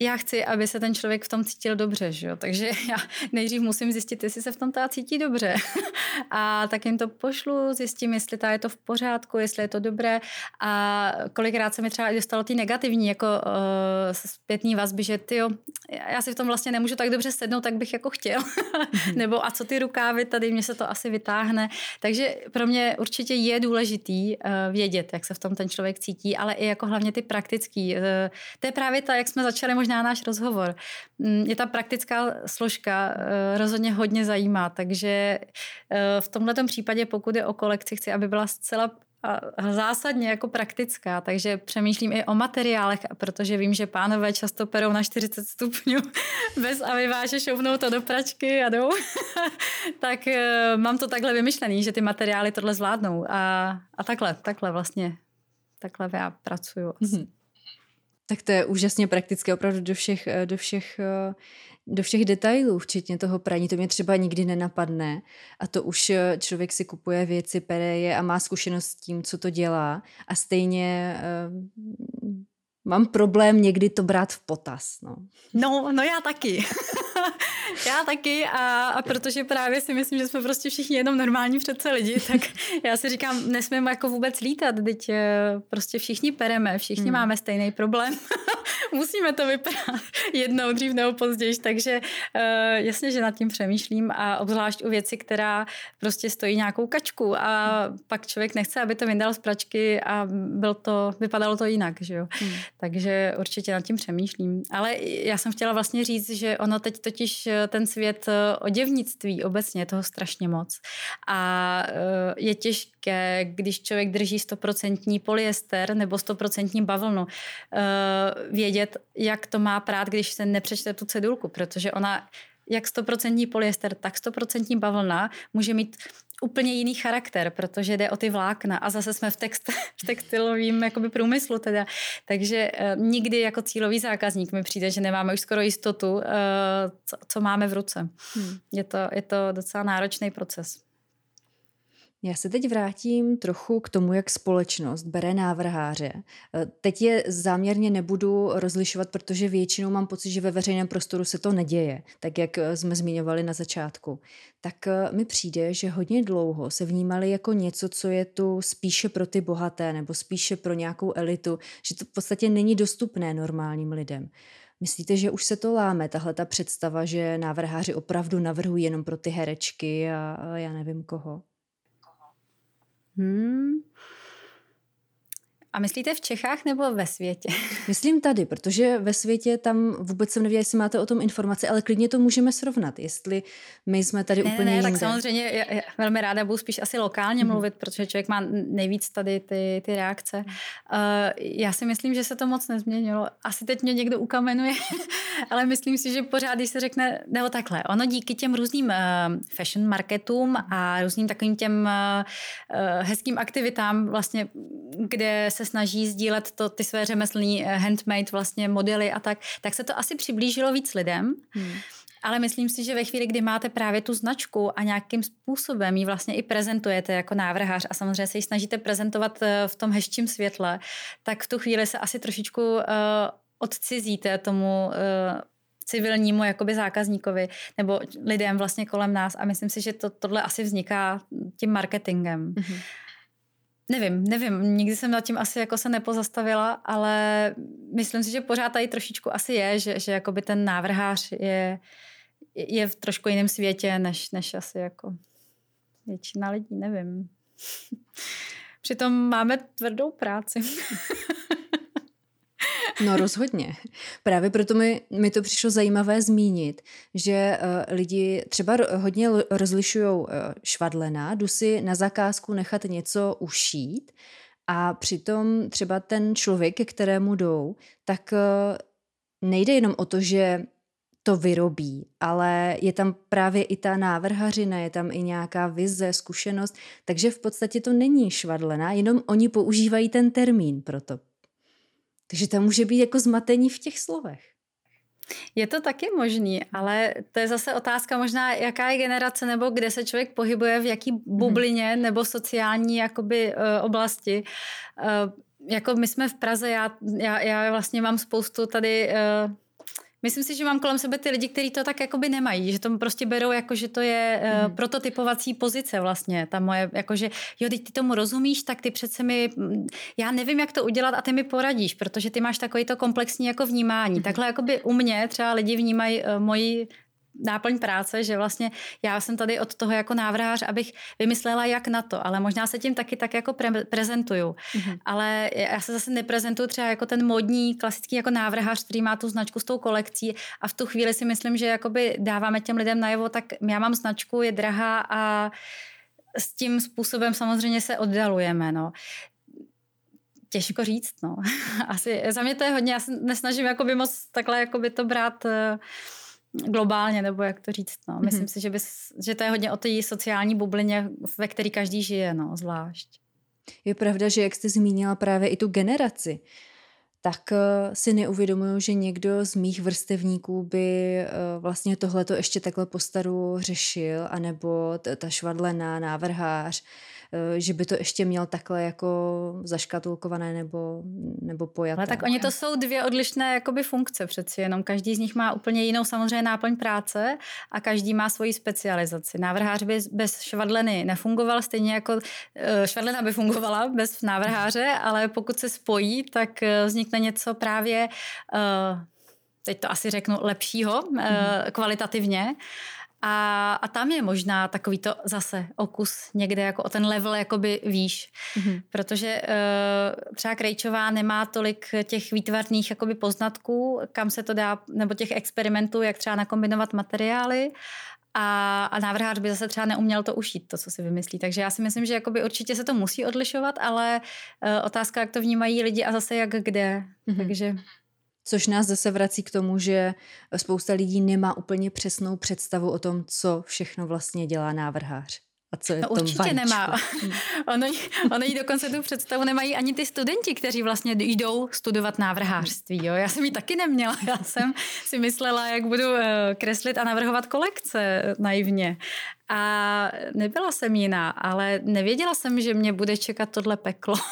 B: já chci, aby se ten člověk v tom cítil dobře, že jo? takže já nejdřív musím zjistit, jestli se v tom ta cítí dobře. a tak jim to pošlu, zjistím, jestli ta je to v pořádku, jestli je to dobré a kolikrát se mi třeba dostalo ty negativní jako uh, zpětní vazby, že ty já si v tom vlastně nemůžu tak dobře sednout, tak bych jako chtěl. Nebo a co ty rukávy, tady mě se to asi vytáhne. Takže pro mě určitě je důležitý uh, vědět, jak se v tom ten člověk cítí, ale i jako hlavně ty praktický. Uh, to je právě ta, jak jsme začali možná možná náš rozhovor. Mm, je ta praktická složka eh, rozhodně hodně zajímá, takže eh, v tomto případě, pokud je o kolekci, chci, aby byla zcela a zásadně jako praktická, takže přemýšlím i o materiálech, protože vím, že pánové často perou na 40 stupňů bez a vyváže šoupnou to do pračky a jdou. tak mám to takhle vymyšlený, že ty materiály tohle zvládnou a, a takhle, takhle vlastně, takhle já pracuju. Mm-hmm.
A: Tak to je úžasně praktické opravdu do všech, eh, do všech, eh, do všech detailů, včetně toho praní. To mě třeba nikdy nenapadne. A to už eh, člověk si kupuje věci, pere je a má zkušenost s tím, co to dělá. A stejně mám problém někdy to brát v potaz. No,
B: no, no já taky. Já taky a, a protože právě si myslím, že jsme prostě všichni jenom normální přece lidi, tak já si říkám, nesmíme jako vůbec lítat, teď eh, prostě všichni pereme, všichni hmm. máme stejný problém. Musíme to vypadat jednou dřív nebo později, takže uh, jasně, že nad tím přemýšlím a obzvlášť u věci, která prostě stojí nějakou kačku a pak člověk nechce, aby to vyndal z pračky a byl to, vypadalo to jinak, že jo. Hmm. Takže určitě nad tím přemýšlím. Ale já jsem chtěla vlastně říct, že ono teď totiž eh, ten svět eh, oděvnictví obecně, je toho strašně moc. A eh, je těžké, když člověk drží stoprocentní polyester nebo stoprocentní bavlnu, vědět, jak to má prát, když se nepřečte tu cedulku, protože ona jak stoprocentní polyester, tak stoprocentní bavlna může mít úplně jiný charakter, protože jde o ty vlákna a zase jsme v, text, v textilovém jakoby průmyslu teda. Takže uh, nikdy jako cílový zákazník mi přijde, že nemáme už skoro jistotu, uh, co, co máme v ruce. Hmm. Je, to, je to docela náročný proces.
A: Já se teď vrátím trochu k tomu, jak společnost bere návrháře. Eh, teď je záměrně nebudu rozlišovat, protože většinou mám pocit, že ve veřejném prostoru se to neděje, tak jak eh, jsme zmiňovali na začátku. Tak eh, mi přijde, že hodně dlouho se vnímali jako něco, co je tu spíše pro ty bohaté nebo spíše pro nějakou elitu, že to v podstatě není dostupné normálním lidem. Myslíte, že už se to láme, tahle ta představa, že návrháři opravdu navrhují jenom pro ty herečky a já nevím koho?
B: Hmm. A myslíte v Čechách nebo ve světě?
A: Myslím tady, protože ve světě tam vůbec jsem nevěděla, jestli máte o tom informace, ale klidně to můžeme srovnat, jestli my jsme tady
B: ne,
A: úplně
B: ne,
A: jinde.
B: tak samozřejmě já, já velmi ráda budu spíš asi lokálně mm-hmm. mluvit, protože člověk má nejvíc tady ty, ty reakce. Uh, já si myslím, že se to moc nezměnilo. Asi teď mě někdo ukamenuje, ale myslím si, že pořád, když se řekne, nebo takhle, ono díky těm různým uh, fashion marketům a různým takovým těm uh, hezkým aktivitám, vlastně, kde se snaží sdílet to, ty své řemeslní eh, handmade vlastně modely a tak, tak se to asi přiblížilo víc lidem. Hmm. Ale myslím si, že ve chvíli, kdy máte právě tu značku a nějakým způsobem ji vlastně i prezentujete jako návrhář a samozřejmě se ji snažíte prezentovat eh, v tom hezčím světle, tak v tu chvíli se asi trošičku uh, odcizíte tomu uh, civilnímu jakoby zákazníkovi nebo lidem vlastně kolem nás a myslím si, že to, tohle asi vzniká tím marketingem. Mm-hmm. Nevím, nevím, nikdy jsem nad tím asi jako se nepozastavila, ale myslím si, že pořád tady trošičku asi je, že, že jakoby ten návrhář je, je v trošku jiném světě, než, než asi jako většina lidí, nevím. Přitom máme tvrdou práci.
A: No rozhodně. Právě proto mi, mi to přišlo zajímavé zmínit, že uh, lidi třeba hodně rozlišují uh, švadlena, jdu si na zakázku nechat něco ušít a přitom třeba ten člověk, ke kterému jdou, tak uh, nejde jenom o to, že to vyrobí, ale je tam právě i ta návrhařina, je tam i nějaká vize, zkušenost, takže v podstatě to není švadlená, jenom oni používají ten termín pro to. Takže tam může být jako zmatení v těch slovech.
B: Je to taky možný, ale to je zase otázka možná, jaká je generace nebo kde se člověk pohybuje, v jaký mhm. bublině nebo sociální jakoby uh, oblasti. Uh, jako my jsme v Praze, já, já, já vlastně mám spoustu tady uh, Myslím si, že mám kolem sebe ty lidi, kteří to tak jakoby nemají, že to prostě berou jako, že to je mm. uh, prototypovací pozice vlastně, ta moje, jako že jo, teď ty tomu rozumíš, tak ty přece mi, já nevím, jak to udělat a ty mi poradíš, protože ty máš takový to komplexní jako vnímání. Mm. Takhle jakoby u mě třeba lidi vnímají uh, moji náplň práce, že vlastně já jsem tady od toho jako návrhář, abych vymyslela jak na to, ale možná se tím taky tak jako pre- prezentuju. Mm-hmm. Ale já se zase neprezentuju třeba jako ten modní, klasický jako návrhář, který má tu značku s tou kolekcí a v tu chvíli si myslím, že jakoby dáváme těm lidem najevo, tak já mám značku, je drahá a s tím způsobem samozřejmě se oddalujeme. No. Těžko říct, no. Asi za mě to je hodně, já se nesnažím jakoby moc takhle jakoby to brát uh, globálně, nebo jak to říct. No. Myslím mm-hmm. si, že, bys, že to je hodně o té sociální bublině, ve které každý žije, no, zvlášť.
A: Je pravda, že jak jste zmínila právě i tu generaci, tak uh, si neuvědomuju, že někdo z mých vrstevníků by uh, vlastně tohleto ještě takhle postaru řešil, anebo ta švadlená, návrhář, Eh, že by to ještě měl takhle jako zaškatulkované nebo, nebo pojaté.
B: Ale tak oni to jsou dvě odlišné jakoby funkce přeci, jenom každý z nich má úplně jinou samozřejmě náplň práce a každý má svoji specializaci. Návrhář by bez švadleny nefungoval, stejně jako eh, švadlena by fungovala bez návrháře, ale pokud se spojí, tak eh, vznikne něco právě teď to asi řeknu, lepšího mm-hmm. kvalitativně. A, a tam je možná takový to zase okus někde jako o ten level jakoby výš. Mm-hmm. Protože uh, třeba Krejčová nemá tolik těch výtvarných jakoby poznatků, kam se to dá, nebo těch experimentů, jak třeba nakombinovat materiály. A, a návrhář by zase třeba neuměl to ušít, to, co si vymyslí. Takže já si myslím, že jakoby určitě se to musí odlišovat, ale uh, otázka, jak to vnímají lidi a zase jak kde. Mm-hmm. Takže...
A: Což nás zase vrací k tomu, že spousta lidí nemá úplně přesnou představu o tom, co všechno vlastně dělá návrhář. A co je
B: no, určitě vajíčku. nemá. ono, ono jí dokonce tu představu nemají ani ty studenti, kteří vlastně jdou studovat návrhářství. Jo? Já jsem ji taky neměla. Já jsem si myslela, jak budu eh, kreslit a navrhovat kolekce naivně. A nebyla jsem jiná, ale nevěděla jsem, že mě bude čekat tohle peklo.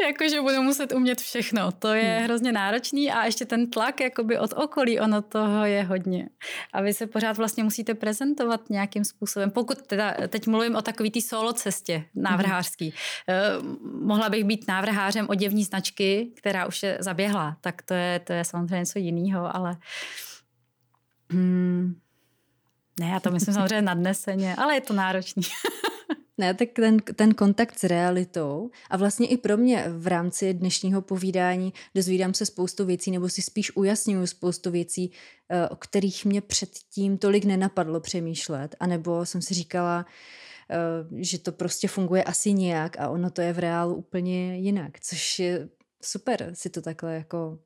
B: jakože budu muset umět všechno. To je hmm. hrozně náročný a ještě ten tlak jakoby od okolí, ono toho je hodně. A vy se pořád vlastně musíte prezentovat nějakým způsobem. Pokud teda, teď mluvím o takový té solo cestě návrhářský. Hmm. mohla bych být návrhářem oděvní značky, která už je zaběhla, tak to je, to je samozřejmě něco jiného, ale hmm, ne, já to myslím samozřejmě nadneseně, ale je to náročný.
A: Ne, tak ten, ten kontakt s realitou a vlastně i pro mě v rámci dnešního povídání dozvídám se spoustu věcí nebo si spíš ujasňuju spoustu věcí, eh, o kterých mě předtím tolik nenapadlo přemýšlet, anebo jsem si říkala, eh, že to prostě funguje asi nějak a ono to je v reálu úplně jinak, což je super si to takhle jako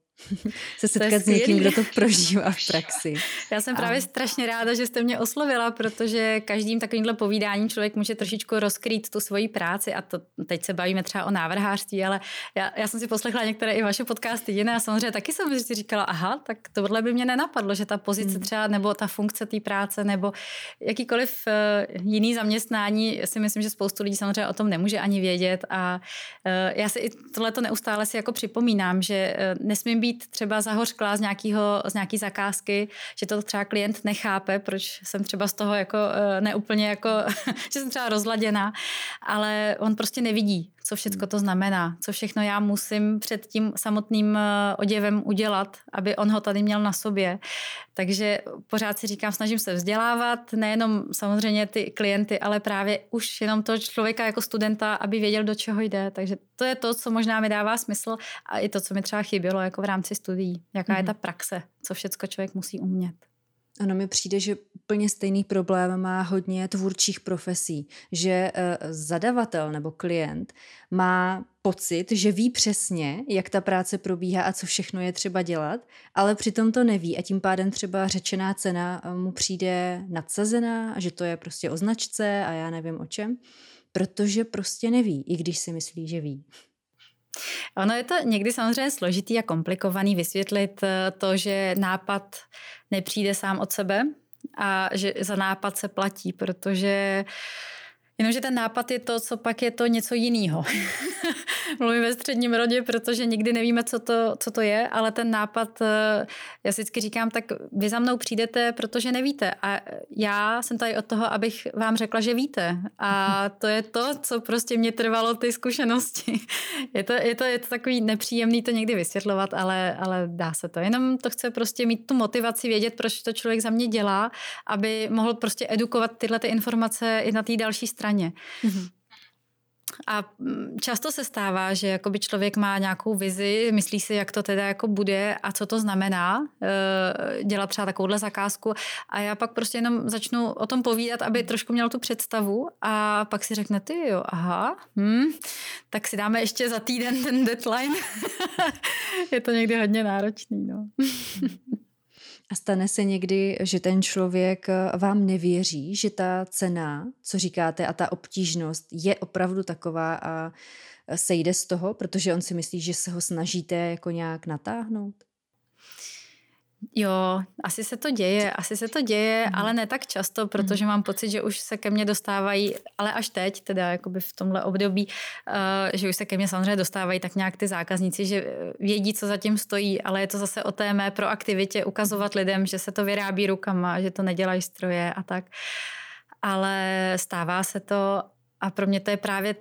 A: se setkat s někým, kdo to prožívá v praxi.
B: Já jsem právě a... strašně ráda, že jste mě oslovila, protože každým takovýmhle povídáním člověk může trošičku rozkrýt tu svoji práci a to teď se bavíme třeba o návrhářství, ale já, já jsem si poslechla některé i vaše podcasty jiné a samozřejmě taky jsem si říkala, aha, tak tohle by mě nenapadlo, že ta pozice hmm. třeba nebo ta funkce té práce nebo jakýkoliv uh, jiný zaměstnání, si myslím, že spoustu lidí samozřejmě o tom nemůže ani vědět a uh, já si i tohle to neustále si jako připomínám, že uh, nesmím být být třeba zahořklá z, nějakého, z nějaký zakázky, že to třeba klient nechápe, proč jsem třeba z toho jako uh, neúplně jako, že jsem třeba rozladěná, ale on prostě nevidí, co všechno to znamená, co všechno já musím před tím samotným eh, oděvem udělat, aby on ho tady měl na sobě. Takže pořád si říkám, snažím se vzdělávat, nejenom samozřejmě ty klienty, ale právě už jenom toho člověka jako studenta, aby věděl, do čeho jde. Takže to je to, co možná mi dává smysl a i to, co mi třeba chybělo jako v rámci studií. Jaká mm-hmm. je ta praxe, co všechno člověk musí umět.
A: Ano, mi přijde, že úplně stejný problém má hodně tvůrčích profesí, že uh, zadavatel nebo klient má pocit, že ví přesně, jak ta práce probíhá a co všechno je třeba dělat, ale přitom to neví a tím pádem třeba řečená cena eh, mu přijde nadsazená, že to je prostě o značce a já nevím o čem, protože prostě neví, i když si myslí, že ví.
B: Ono je to někdy samozřejmě složitý a komplikovaný vysvětlit eh, to, že nápad nepřijde sám od sebe a že za nápad se platí, protože Jenomže ten nápad je to, co pak je to něco jiného. Mluvím ve středním rodě, protože nikdy nevíme, co to, co to je, ale ten nápad, eh, já si vždycky říkám, tak vy za mnou přijdete, protože nevíte. A já jsem tady od toho, abych vám řekla, že víte. A to je to, co prostě mě trvalo ty zkušenosti. Je to, je to, je to takový nepříjemný to někdy vysvětlovat, ale, ale dá se to. Jenom to chce prostě mít tu motivaci, vědět, proč to člověk za mě dělá, aby mohl prostě edukovat tyhle ty informace i na té další straně. Mm-hmm. A mm, často se stává, že jakoby člověk má nějakou vizi, myslí si, jak to teda jako bude a co to znamená eh, dělat třeba takovouhle zakázku a já pak prostě jenom začnu o tom povídat, aby trošku měl tu představu a pak si řekne, ty jo, aha, hm, tak si dáme ještě za týden ten deadline. Je to někdy hodně náročný, no.
A: A stane se někdy, že ten člověk eh, vám nevěří, že ta cena, co říkáte, a ta obtížnost je opravdu taková a eh, sejde z toho, protože on si myslí, že se ho snažíte jako nějak natáhnout?
B: Jo, asi se to děje, asi se to děje, mm. ale ne tak často, protože mm. mám pocit, že už se ke mně dostávají, ale až teď, teda jakoby v tomhle období, uh, že už se ke mně samozřejmě dostávají tak nějak ty zákazníci, že vědí, co zatím stojí, ale je to zase o té mé proaktivitě ukazovat lidem, že se to vyrábí rukama, že to nedělají stroje a tak. Ale stává se to a pro mě to je právě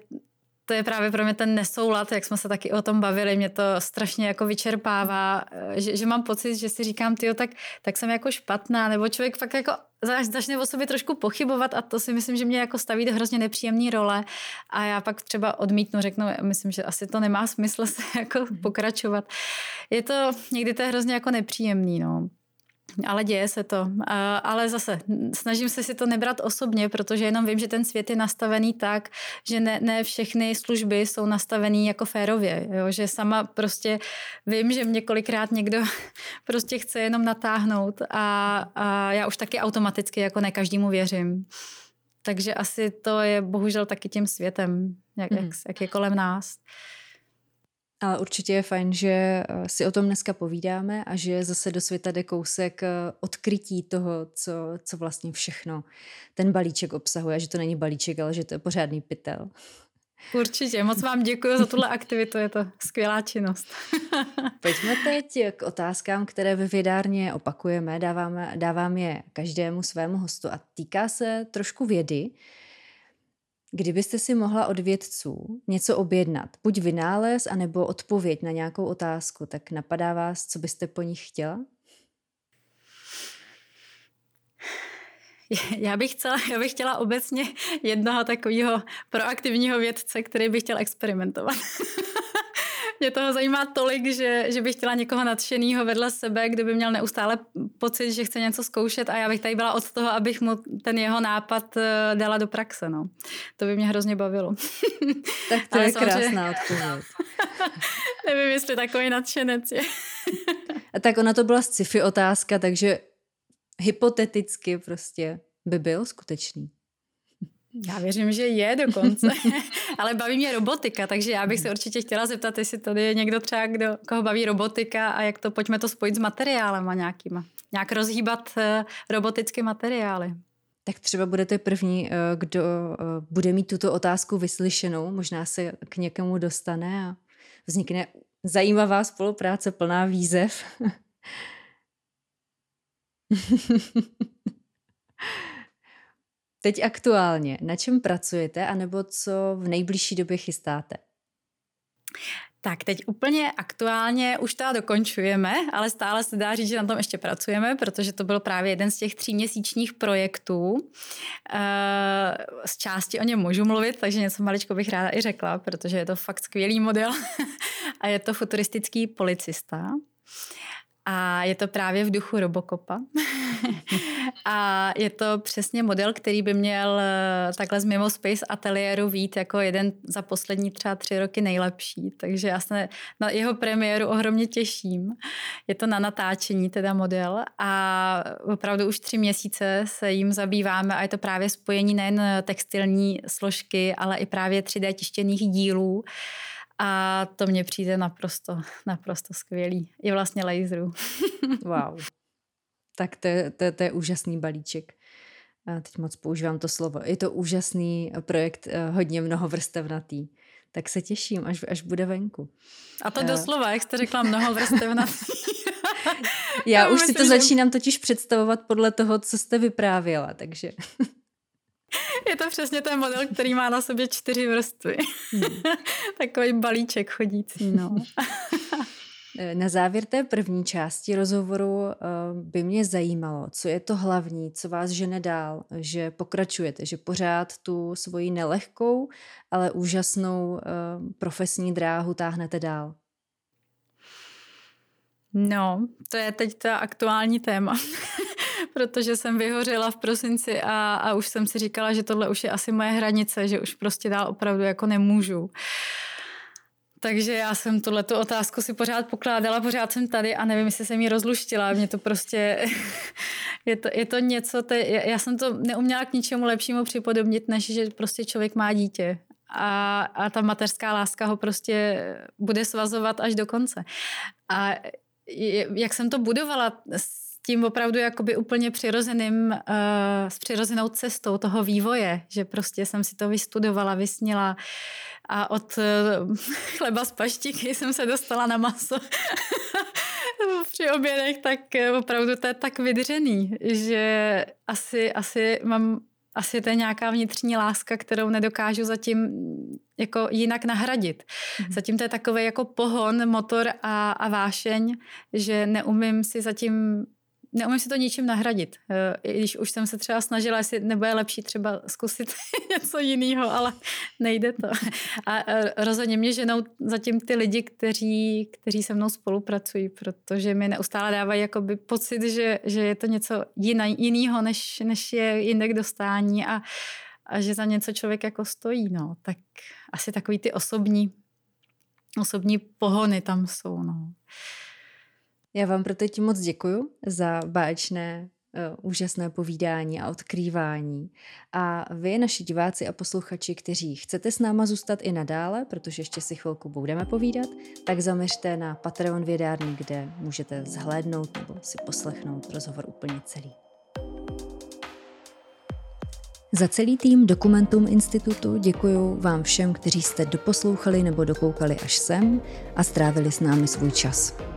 B: to je právě pro mě ten nesoulad, jak jsme se taky o tom bavili, mě to strašně jako vyčerpává, eh, že, že mám pocit, že si říkám, tyjo, tak, tak jsem jako špatná, nebo člověk fakt jako začne o sobě trošku pochybovat a to si myslím, že mě jako staví do hrozně nepříjemné role a já pak třeba odmítnu, řeknu, myslím, že asi to nemá smysl se jako pokračovat. Je to, někdy to je hrozně jako nepříjemný, no ale děje se to. Ale zase snažím se si to nebrat osobně, protože jenom vím, že ten svět je nastavený tak, že ne, ne všechny služby jsou nastavený jako férově. Jo? Že sama prostě vím, že mě kolikrát někdo prostě chce jenom natáhnout a, a já už taky automaticky jako ne každému věřím. Takže asi to je bohužel taky tím světem, jak, mm. jak, jak je kolem nás.
A: Ale určitě je fajn, že eh, si o tom dneska povídáme a že zase do světa jde kousek eh, odkrytí toho, co, co vlastně všechno ten balíček obsahuje. Že to není balíček, ale že to je pořádný pytel.
B: Určitě, moc vám děkuji za tuhle aktivitu, je to skvělá činnost.
A: Pojďme teď k otázkám, které ve vědárně opakujeme, dáváme, dávám je každému svému hostu a týká se trošku vědy. Kdybyste si mohla od vědců něco objednat, buď vynález, anebo odpověď na nějakou otázku, tak napadá vás, co byste po nich chtěla?
B: Já bych, chtěla, já bych chtěla obecně jednoho takového proaktivního vědce, který by chtěl experimentovat. mě toho zajímá tolik, že, že bych chtěla někoho nadšeného vedle sebe, kdo by měl neustále pocit, že chce něco zkoušet a já bych tady byla od toho, abych mu ten jeho nápad eh, dala do praxe. No. To by mě hrozně bavilo.
A: Tak to Ale je krásná odpověď.
B: Nevím, jestli takový nadšenec je.
A: a tak ona to byla sci-fi otázka, takže hypoteticky prostě by byl skutečný.
B: Já věřím, že je dokonce, ale baví mě robotika, takže já bych se určitě chtěla zeptat, jestli tady je někdo třeba, kdo, koho baví robotika a jak to pojďme to spojit s materiálem a nějakýma. Nějak rozhýbat uh, robotické materiály.
A: Tak třeba budete první, eh, kdo eh, bude mít tuto otázku vyslyšenou, možná se k někomu dostane a vznikne zajímavá spolupráce plná výzev. Teď aktuálně, na čem pracujete, anebo co v nejbližší době chystáte?
B: Tak teď úplně aktuálně už to dokončujeme, ale stále se dá říct, že na tom ještě pracujeme, protože to byl právě jeden z těch tříměsíčních projektů. Eh, z části o něm můžu mluvit, takže něco maličko bych ráda i řekla, protože je to fakt skvělý model a je to futuristický policista. A je to právě v duchu Robocopa. a je to přesně model, který by měl eh, takhle z Mimo Space ateliéru vít jako jeden za poslední třeba tři roky nejlepší. Takže já se na jeho premiéru ohromně těším. Je to na natáčení teda model a opravdu už tři měsíce se jim zabýváme a je to právě spojení nejen textilní složky, ale i právě 3D tištěných dílů. A to mně přijde naprosto, naprosto skvělý. I vlastně laserů.
A: wow. Tak to, to, to je úžasný balíček. A teď moc používám to slovo. Je to úžasný projekt, eh, hodně mnohovrstevnatý. Tak se těším, až, až bude venku.
B: A to doslova, jak jste řekla, mnohovrstevnatý.
A: Já už si to začínám totiž představovat podle toho, co jste vyprávěla, takže...
B: Je to přesně ten model, který má na sobě čtyři vrstvy. Hmm. Takový balíček chodící, no.
A: Na závěr té první části rozhovoru eh, by mě zajímalo, co je to hlavní, co vás žene dál, že pokračujete, že pořád tu svoji nelehkou, ale úžasnou eh, profesní dráhu táhnete dál.
B: No, to je teď ta aktuální téma, protože jsem vyhořela v prosinci a, a už jsem si říkala, že tohle už je asi moje hranice, že už prostě dál opravdu jako nemůžu. Takže já jsem tuhle otázku si pořád pokládala, pořád jsem tady a nevím, jestli jsem ji rozluštila. Mě to prostě, je to, je to něco, te, já jsem to neuměla k ničemu lepšímu připodobnit, než že prostě člověk má dítě a, a ta mateřská láska ho prostě bude svazovat až do konce. A jak jsem to budovala tím opravdu jakoby úplně přirozeným, uh, s přirozenou cestou toho vývoje, že prostě jsem si to vystudovala, vysnila a od uh, chleba z paštiky jsem se dostala na maso při obědech, tak opravdu to je tak vydřený, že asi, asi mám asi to je nějaká vnitřní láska, kterou nedokážu zatím jako jinak nahradit. Mm-hmm. Zatím to je takový jako pohon, motor a, a vášeň, že neumím si zatím neumím si to ničím nahradit. Eh, I když už jsem se třeba snažila, jestli nebude lepší třeba zkusit něco jiného, ale nejde to. A rozhodně mě ženou zatím ty lidi, kteří, kteří se mnou spolupracují, protože mi neustále dávají jakoby pocit, že, že je to něco jiného, než, než je jinde k dostání a, a že za něco člověk jako stojí. No. Tak asi takový ty osobní, osobní pohony tam jsou. No.
A: Já vám pro teď moc děkuju za báječné uh, úžasné povídání a odkrývání. A vy, naši diváci a posluchači, kteří chcete s náma zůstat i nadále, protože ještě si chvilku budeme povídat, tak zaměřte na Patreon vědárny, kde můžete zhlédnout nebo si poslechnout rozhovor úplně celý. Za celý tým Dokumentum Institutu děkuji vám všem, kteří jste doposlouchali nebo dokoukali až sem a strávili s námi svůj čas.